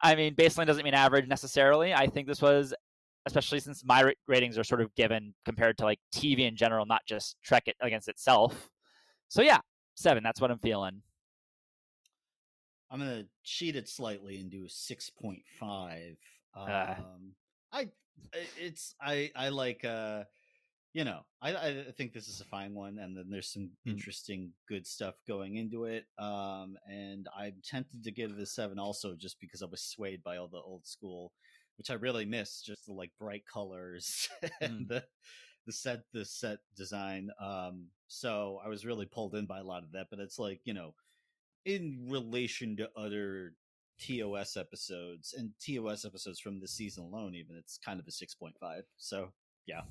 I mean, baseline doesn't mean average necessarily. I think this was, especially since my ra- ratings are sort of given compared to like TV in general, not just Trek it against itself. So, yeah, seven. That's what I'm feeling. I'm gonna cheat it slightly and do a six point five. Um, Ah. I I- it's I I like uh you know I I think this is a fine one, and then there's some Mm. interesting good stuff going into it. Um, and I'm tempted to give it a seven also just because I was swayed by all the old school, which I really miss, just the like bright colors and Mm. the the set the set design. Um, so I was really pulled in by a lot of that, but it's like you know in relation to other TOS episodes and TOS episodes from this season alone, even it's kind of a six point five. So yeah,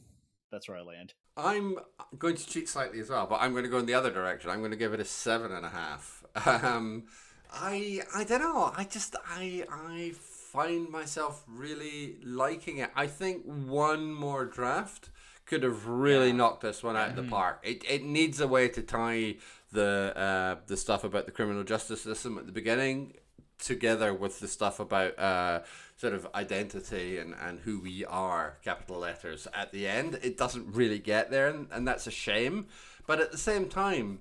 that's where I land. I'm going to cheat slightly as well, but I'm going to go in the other direction. I'm going to give it a seven and a half. Um, I I don't know. I just I I find myself really liking it. I think one more draft could have really knocked this one out of the park. It it needs a way to tie the uh, the stuff about the criminal justice system at the beginning together with the stuff about uh, sort of identity and, and who we are, capital letters, at the end. It doesn't really get there, and, and that's a shame. But at the same time,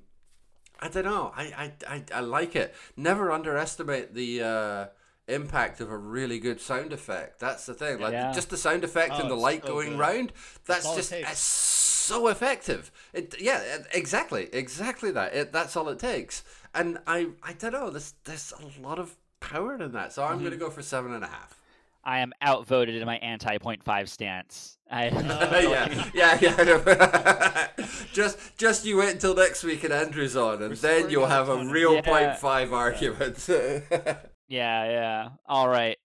I don't know. I, I, I, I like it. Never underestimate the uh, impact of a really good sound effect. That's the thing. Like Yeah. just the sound effect Oh, and the light so going good. round. That's all just takes. it's so effective. It yeah, exactly, exactly that. It, that's all it takes. And I I don't know. There's there's a lot of power in that. So I'm Mm-hmm. going to go for seven and a half. I am outvoted in my anti point five stance. I, yeah, yeah, yeah. Just, just you wait until next week and Andrew's on, and then you'll have a on it. real Yeah. point five argument. Yeah, yeah. All right.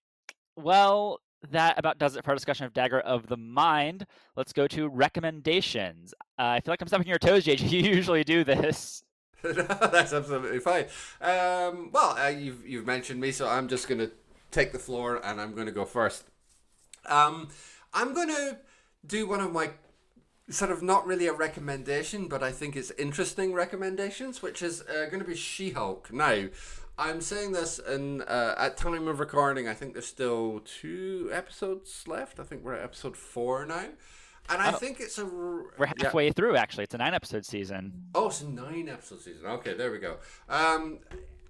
Well, that about does it for our discussion of Dagger of the Mind. Let's go to recommendations. Uh, I feel like I'm stepping your toes, JJ. You usually do this. no, that's absolutely fine. Um, well, uh, you've you've mentioned me, so I'm just going to take the floor, and I'm going to go first. Um, I'm going to do one of my sort of not really a recommendation, but I think it's interesting recommendations, which is uh, going to be She-Hulk. Now, I'm saying this in uh, at time of recording. I think there's still two episodes left. I think we're at episode four now, and I Oh. think it's a r- We're yeah. halfway through, actually. It's a nine episode season. Oh, it's a nine episode season. Okay, there we go. Um,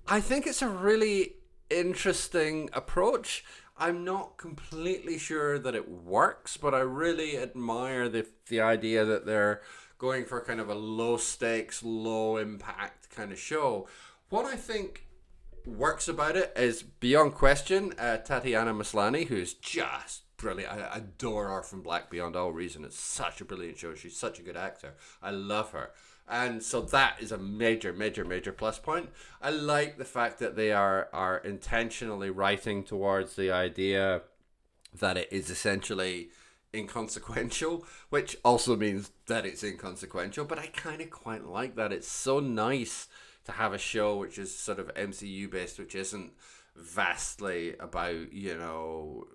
I think it's a really interesting approach. I'm not completely sure that it works, but I really admire the the idea that they're going for kind of a low stakes, low impact kind of show. What I think works about it is beyond question uh, Tatiana Maslany, who's just brilliant. I adore from Black Beyond All Reason. It's such a brilliant show. She's such a good actor. I love her. And so that is a major, major, major plus point. I like the fact that they are are intentionally writing towards the idea that it is essentially inconsequential, which also means that it's inconsequential. But I kind of quite like that. It's so nice to have a show which is sort of MCU based, which isn't vastly about you know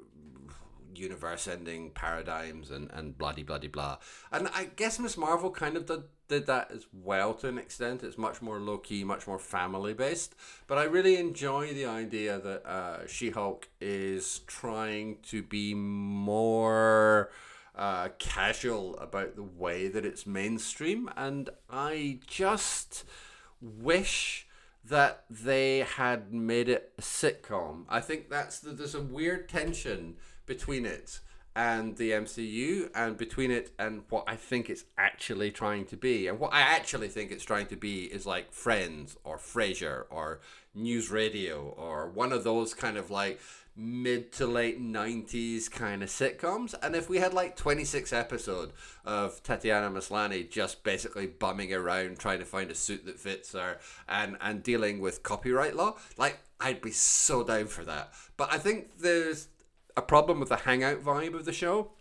universe ending paradigms and, and bloody bloody blah. blah. And I guess Miss Marvel kind of did, did that as well to an extent. It's much more low key, much more family based. But I really enjoy the idea that uh, She Hulk is trying to be more uh, casual about the way that it's mainstream. And I just wish that they had made it a sitcom. I think that's the, there's a weird tension between it and the MCU and between it and what I think it's actually trying to be. And what I actually think it's trying to be is like Friends or Frasier or News Radio or one of those kind of like mid to late 90s kind of sitcoms and if we had like 26 episode of Tatiana Maslany just basically bumming around trying to find a suit that fits her and and dealing with copyright law like I'd be so down for that but I think there's a problem with the hangout vibe of the show.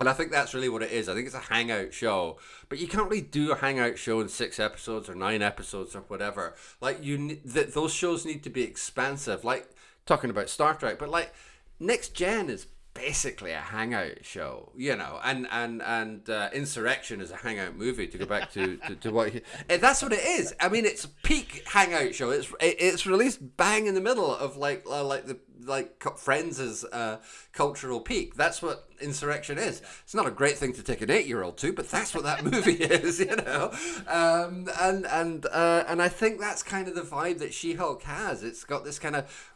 And I think that's really what it is. I think it's a hangout show, but you can't really do a hangout show in six episodes or nine episodes or whatever. Like you, that those shows need to be expansive. Like talking about Star Trek, but like Next Gen is basically a hangout show, you know, and and and uh, Insurrection is a hangout movie. To go back to to, to what he, that's what it is. I mean, it's a peak hangout show. It's it's released bang in the middle of like uh, like the like Friends' as uh, cultural peak. That's what Insurrection is. It's not a great thing to take an eight-year-old to, but that's what that movie is, you know. Um, and and uh, and I think that's kind of the vibe that She-Hulk has. It's got this kind of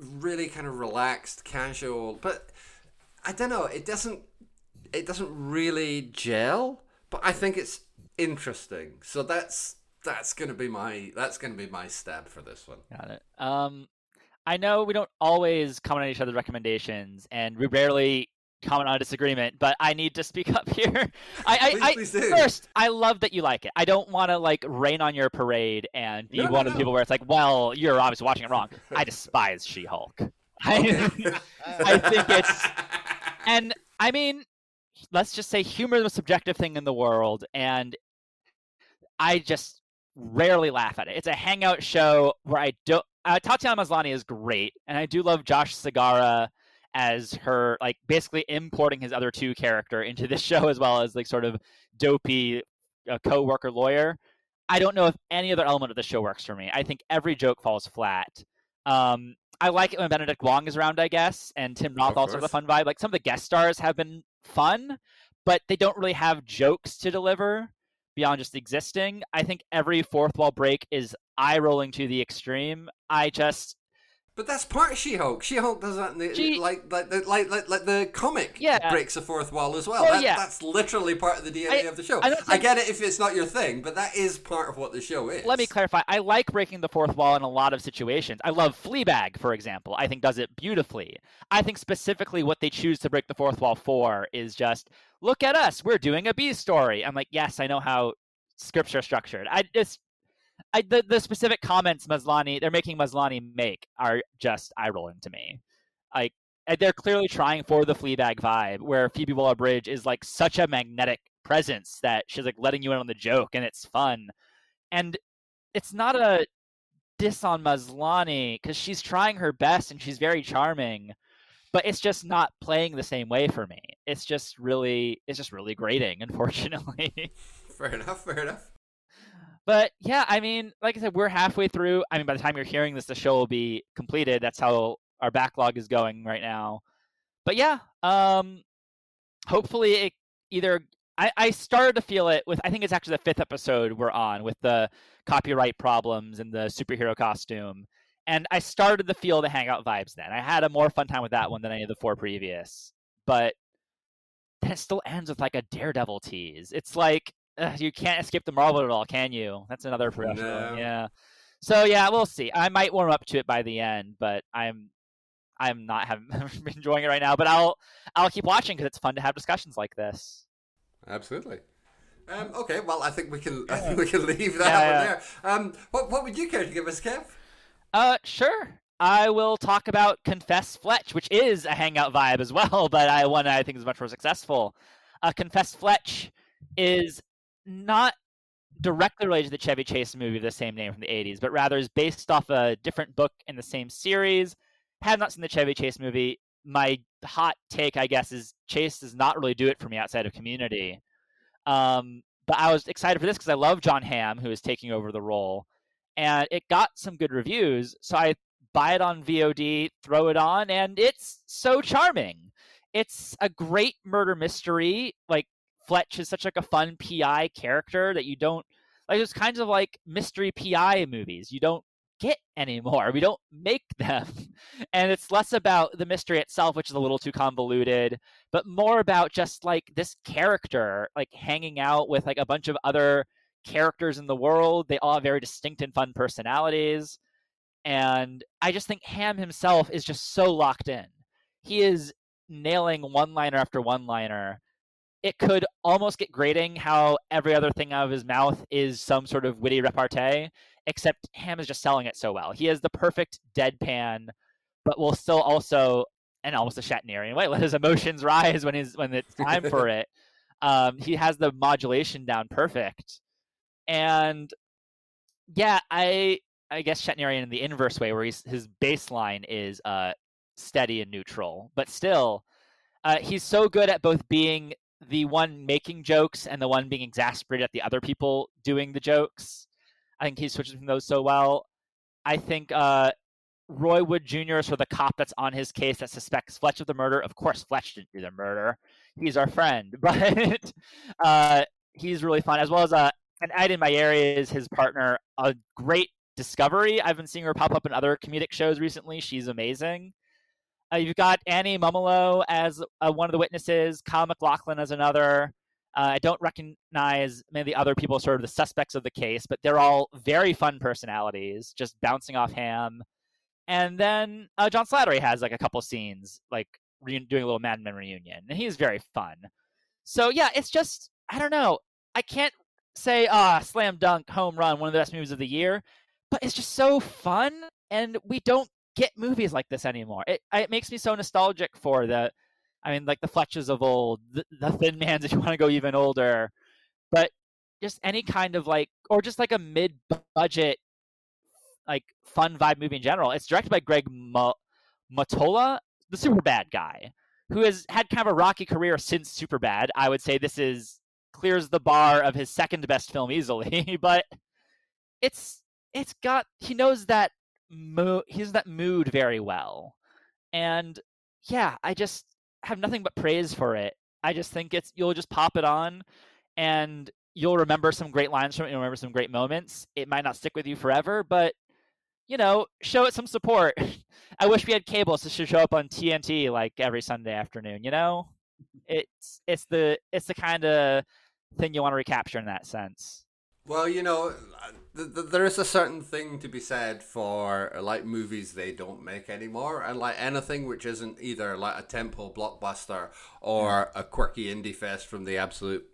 really kind of relaxed, casual, but I don't know. It doesn't. It doesn't really gel, but I think it's interesting. So that's that's gonna be my that's gonna be my stab for this one. Got it. Um, I know we don't always comment on each other's recommendations, and we rarely comment on a disagreement, but I need to speak up here. I, I, please, I please first, I love that you like it. I don't want to like rain on your parade and be No, no, one of the no. people where it's like, well, you're obviously watching it wrong. I despise She-Hulk. I, I think it's and I mean, let's just say humor is the subjective thing in the world, and I just rarely laugh at it. It's a hangout show where I don't. Uh, Tatiana Maslany is great, and I do love Josh Segarra as her, like basically importing his other two character into this show as well as like sort of dopey uh, co-worker lawyer. I don't know if any other element of the show works for me. I think every joke falls flat. Um, I like it when Benedict Wong is around, I guess, and Tim Roth also has a fun vibe. Like some of the guest stars have been fun, but they don't really have jokes to deliver beyond just existing. I think every fourth wall break is eye rolling to the extreme. I just But that's part of She-Hulk. She-Hulk does that, in the, She- like, like, like, like, like, the comic Yeah. breaks the fourth wall as well. Well, That- yeah. That's literally part of the DNA I- of the show. I I, get it if it's not your thing, but that is part of what the show is. let me clarify. I like breaking the fourth wall in a lot of situations. I love Fleabag, for example. I think does it beautifully. I think specifically what they choose to break the fourth wall for is just look at us. We're doing a B story. I'm like, yes, I know how scripts are structured. I just I the, the specific comments Maslany they're making Maslany make are just eye rolling to me. Like they're clearly trying for the Fleabag vibe, where Phoebe Waller-Bridge is like such a magnetic presence that she's like letting you in on the joke, and it's fun. And it's not a diss on Maslany because she's trying her best and she's very charming, but it's just not playing the same way for me. It's just really, it's just really grating, unfortunately. Fair enough. Fair enough. but yeah, I mean, like I said, we're halfway through. I mean, by the time you're hearing this, the show will be completed. That's how our backlog is going right now. But yeah, um, hopefully it either I, I started to feel it with I think it's actually the fifth episode we're on with the copyright problems and the superhero costume. And I started to feel the Hangout vibes then. I had a more fun time with that one than any of the four previous, but then it still ends with like a Daredevil tease. It's like ugh, you can't escape the Marvel at all, can you? That's another professional. No. Yeah. So yeah, we'll see. I might warm up to it by the end, but I'm I'm not having enjoying it right now. But I'll I'll keep watching because it's fun to have discussions like this. Absolutely. Um, okay, well, I think we can. I think we can leave that Yeah, one yeah. there. Um, what What would you care to give us, Kev? Uh, sure. I will talk about Confess Fletch, which is a Hangout vibe as well, but I one I think is much more successful. Uh, Confess Fletch is not directly related to the Chevy Chase movie of the same name from the 80s, but rather is based off a different book in the same series. Have not seen the Chevy Chase movie. My hot take, I guess, is Chase does not really do it for me outside of Community. Um, but I was excited for this because I love Jon Hamm, who is taking over the role, and it got some good reviews. So I buy it on VOD, throw it on, and it's so charming. It's a great murder mystery. Like Fletch is such like a fun PI character that you don't like. There's kinds of like mystery PI movies you don't get anymore. We don't make them, and it's less about the mystery itself, which is a little too convoluted, but more about just like this character like hanging out with like a bunch of other characters in the world. They all have very distinct and fun personalities. And I just think Hamm himself is just so locked in. He is nailing one liner after one liner. It could almost get grating how every other thing out of his mouth is some sort of witty repartee, except Hamm is just selling it so well. He has the perfect deadpan, but will still also, and almost a Shatnerian way, let his emotions rise when he's when it's time for it. Um, he has the modulation down perfect, and yeah, I I guess Shatnerian in the inverse way, where he's his baseline is uh steady and neutral, but still, uh, he's so good at both being the one making jokes and the one being exasperated at the other people doing the jokes. I think he switches from those so well. I think uh, Roy Wood Jr. is for the cop that's on his case that suspects Fletch of the murder. Of course, Fletch didn't do the murder. He's our friend, but uh, he's really fun, as well as uh, and Ayden Mayeri is his partner. A great discovery. I've been seeing her pop up in other comedic shows recently. She's amazing. Uh, you've got Annie Mumolo as uh, one of the witnesses, Kyle MacLachlan as another. Uh, I don't recognize many of the other people, sort of the suspects of the case, but they're all very fun personalities, just bouncing off Hamm. And then uh, John Slattery has like a couple scenes, like re- doing a little Mad Men reunion, and he's very fun. So yeah, it's just I don't know. I can't say ah slam dunk home run, one of the best movies of the year, but it's just so fun, and we don't get movies like this anymore. It it makes me so nostalgic for the, I mean, like the Fletches of old, the, the Thin Mans if you want to go even older, but just any kind of like, or just like a mid-budget, like fun vibe movie in general. It's directed by Greg Mo- Mottola, the super bad guy, who has had kind of a rocky career since Superbad. I would say this is clears the bar of his second best film easily, but it's it's got he knows that mo- he's that mood very well, and yeah, I just have nothing but praise for it. I just think it's you'll just pop it on, and you'll remember some great lines from it. You'll remember some great moments. It might not stick with you forever, but you know, show it some support. I wish we had cables to show up on TNT like every Sunday afternoon. You know, it's it's the it's the kind of thing you want to recapture in that sense. Well, you know, th- th- there is a certain thing to be said for like movies they don't make anymore, and like anything which isn't either like a temple blockbuster or a quirky indie fest from the absolute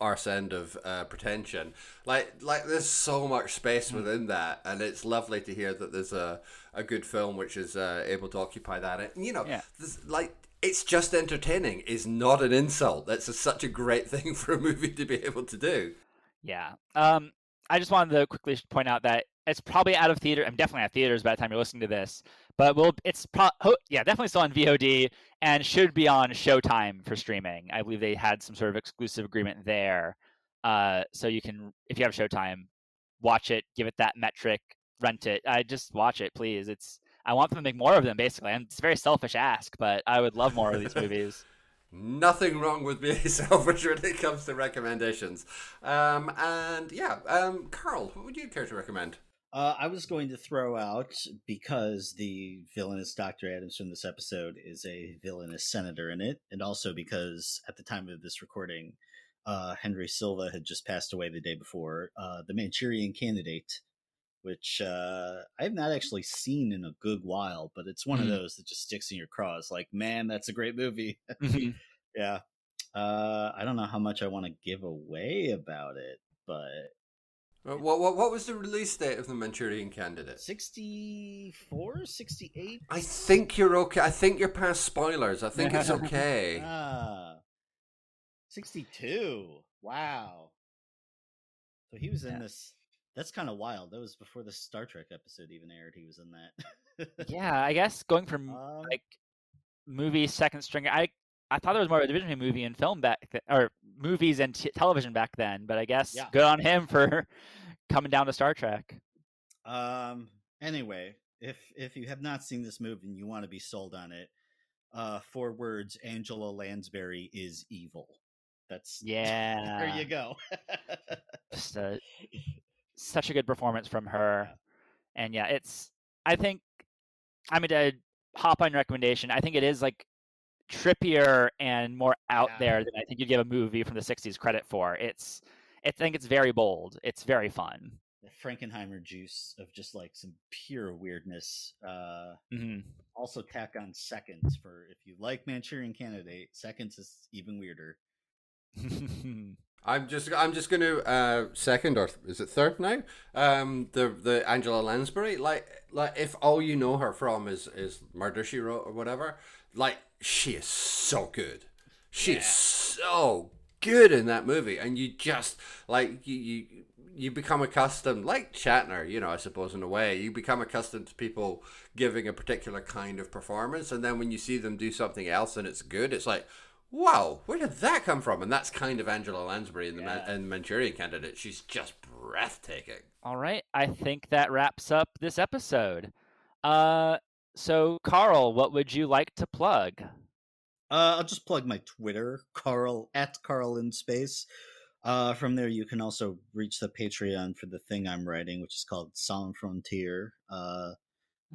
arse end of uh, pretension. Like, like there's so much space within that, and it's lovely to hear that there's a, a good film which is uh, able to occupy that. And, you know, Yeah. like it's just entertaining is not an insult. That's a, such a great thing for a movie to be able to do. Yeah. Um, I just wanted to quickly point out that it's probably out of theater. I'm definitely of theaters by the time you're listening to this, but we'll it's pro- ho- yeah definitely still on VOD and should be on Showtime for streaming. I believe they had some sort of exclusive agreement there, uh, so you can if you have Showtime, watch it, give it that metric, rent it. I just watch it, please. It's I want them to make more of them basically, and it's a very selfish ask, but I would love more of these movies. Nothing wrong with being selfish when it comes to recommendations. Um, and yeah, um, Carl, what would you care to recommend? Uh, I was going to throw out because the villainous Dr. Adams from this episode is a villainous senator in it, and also because at the time of this recording, uh, Henry Silva had just passed away the day before. Uh, the Manchurian Candidate, which uh, I have not actually seen in a good while, but it's one Mhm. of those that just sticks in your craws. Like, man, that's a great movie. Mhm. yeah. Uh, I don't know how much I want to give away about it, but Uh, What, what what was the release date of the Manchurian Candidate? 64, 68? I think you're okay. I think you're past spoilers. I think it's okay. Ah, 62. Wow. So he was in Yeah. this. That's kind of wild. That was before the Star Trek episode even aired. He was in that. yeah, I guess going from Um, like movie second string. I I thought there was more of a division between movie and film back then, or movies and t- television back then. But I guess Yeah. good on him for coming down to Star Trek. Um. Anyway, if if you have not seen this movie and you want to be sold on it, uh, four words: Angela Lansbury is evil. That's Yeah, There you go. just a, such a good performance from her. And yeah, it's I think I mean to hop on recommendation. I think it is like trippier and more out Yeah. there than I think you'd give a movie from the '60s credit for. It's I think it's very bold. It's very fun. the Frankenheimer juice of just like some pure weirdness. Uh, hmm also tack on seconds for if you like Manchurian Candidate. Seconds is even weirder. I'm just I'm just going to uh, second or is it third now? Um, the the Angela Lansbury like like if all you know her from is is Murder She Wrote or whatever, like she is so good. She is so good in that movie, and you just like you you you become accustomed, like Shatner, you know, I suppose in a way, you become accustomed to people giving a particular kind of performance, and then when you see them do something else and it's good, it's like, wow, where did that come from? And that's kind of Angela Lansbury in the Man- Yeah. in Manchurian Candidate. She's just breathtaking. All right, I think that wraps up this episode. Uh, so Carl, what would you like to plug? Uh, I'll just plug my Twitter, Carl at Carl in space. Uh, from there, you can also reach the Patreon for the thing I'm writing, which is called Solemn Frontier. Uh,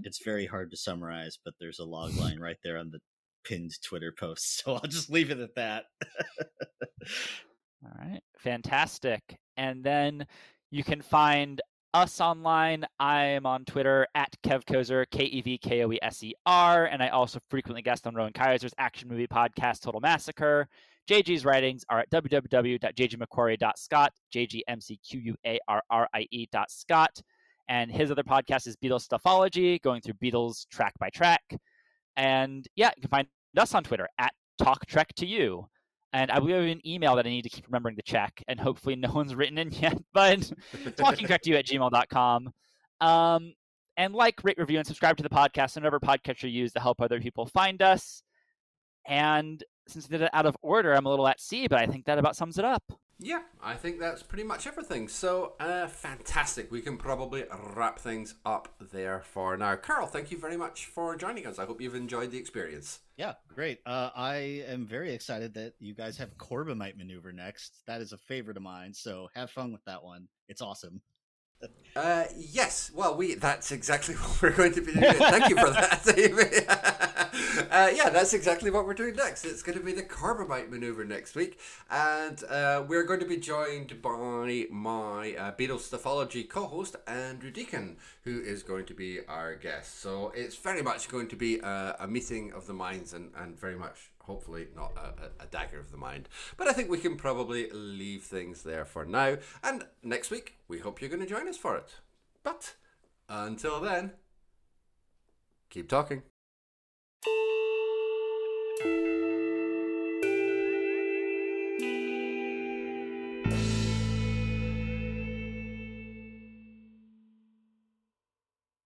it's very hard to summarize, but there's a log line right there on the pinned Twitter post, so I'll just leave it at that. All right, fantastic. And then you can find us online. I am on Twitter at Kev Koeser, K E V K O E S E R, and I also frequently guest on Rowan Kaiser's action movie podcast, Total Massacre. JG's writings are at www.jgmcquarrie.scot, J-G-M-C-Q-U-A-R-R-I-E dot scot. And his other podcast is Beatles Stuffology, going through Beatles track by track. And yeah, you can find us on Twitter at Talk Trek to You. And I I have an email that I need to keep remembering to check, and hopefully no one's written in yet, but talkingtrek2 at gmail.com. Um, and like, rate, review, and subscribe to the podcast and whatever podcast you use to help other people find us. And since I did it out of order, I'm a little at sea, but I think that about sums it up. Yeah, I think that's pretty much everything. So, uh, fantastic. We can probably wrap things up there for now. Carl, thank you very much for joining us. I hope you've enjoyed the experience. Yeah, great. Uh, I am very excited that you guys have Corbomite maneuver next. That is a favorite of mine, so have fun with that one. It's awesome. Uh, yes. Well, we that's exactly what we're going to be doing. Thank you for that. uh, yeah, that's exactly what we're doing next. It's going to be the Corbomite maneuver next week, and uh, we're going to be joined by my uh, Beatles Stuffology co-host Andrew Deacon, who is going to be our guest. So it's very much going to be a, a meeting of the minds, and, and very much hopefully not a, a dagger of the mind. But I think we can probably leave things there for now. And next week, we hope you're going to join us for it. But until then, keep talking. Thank you.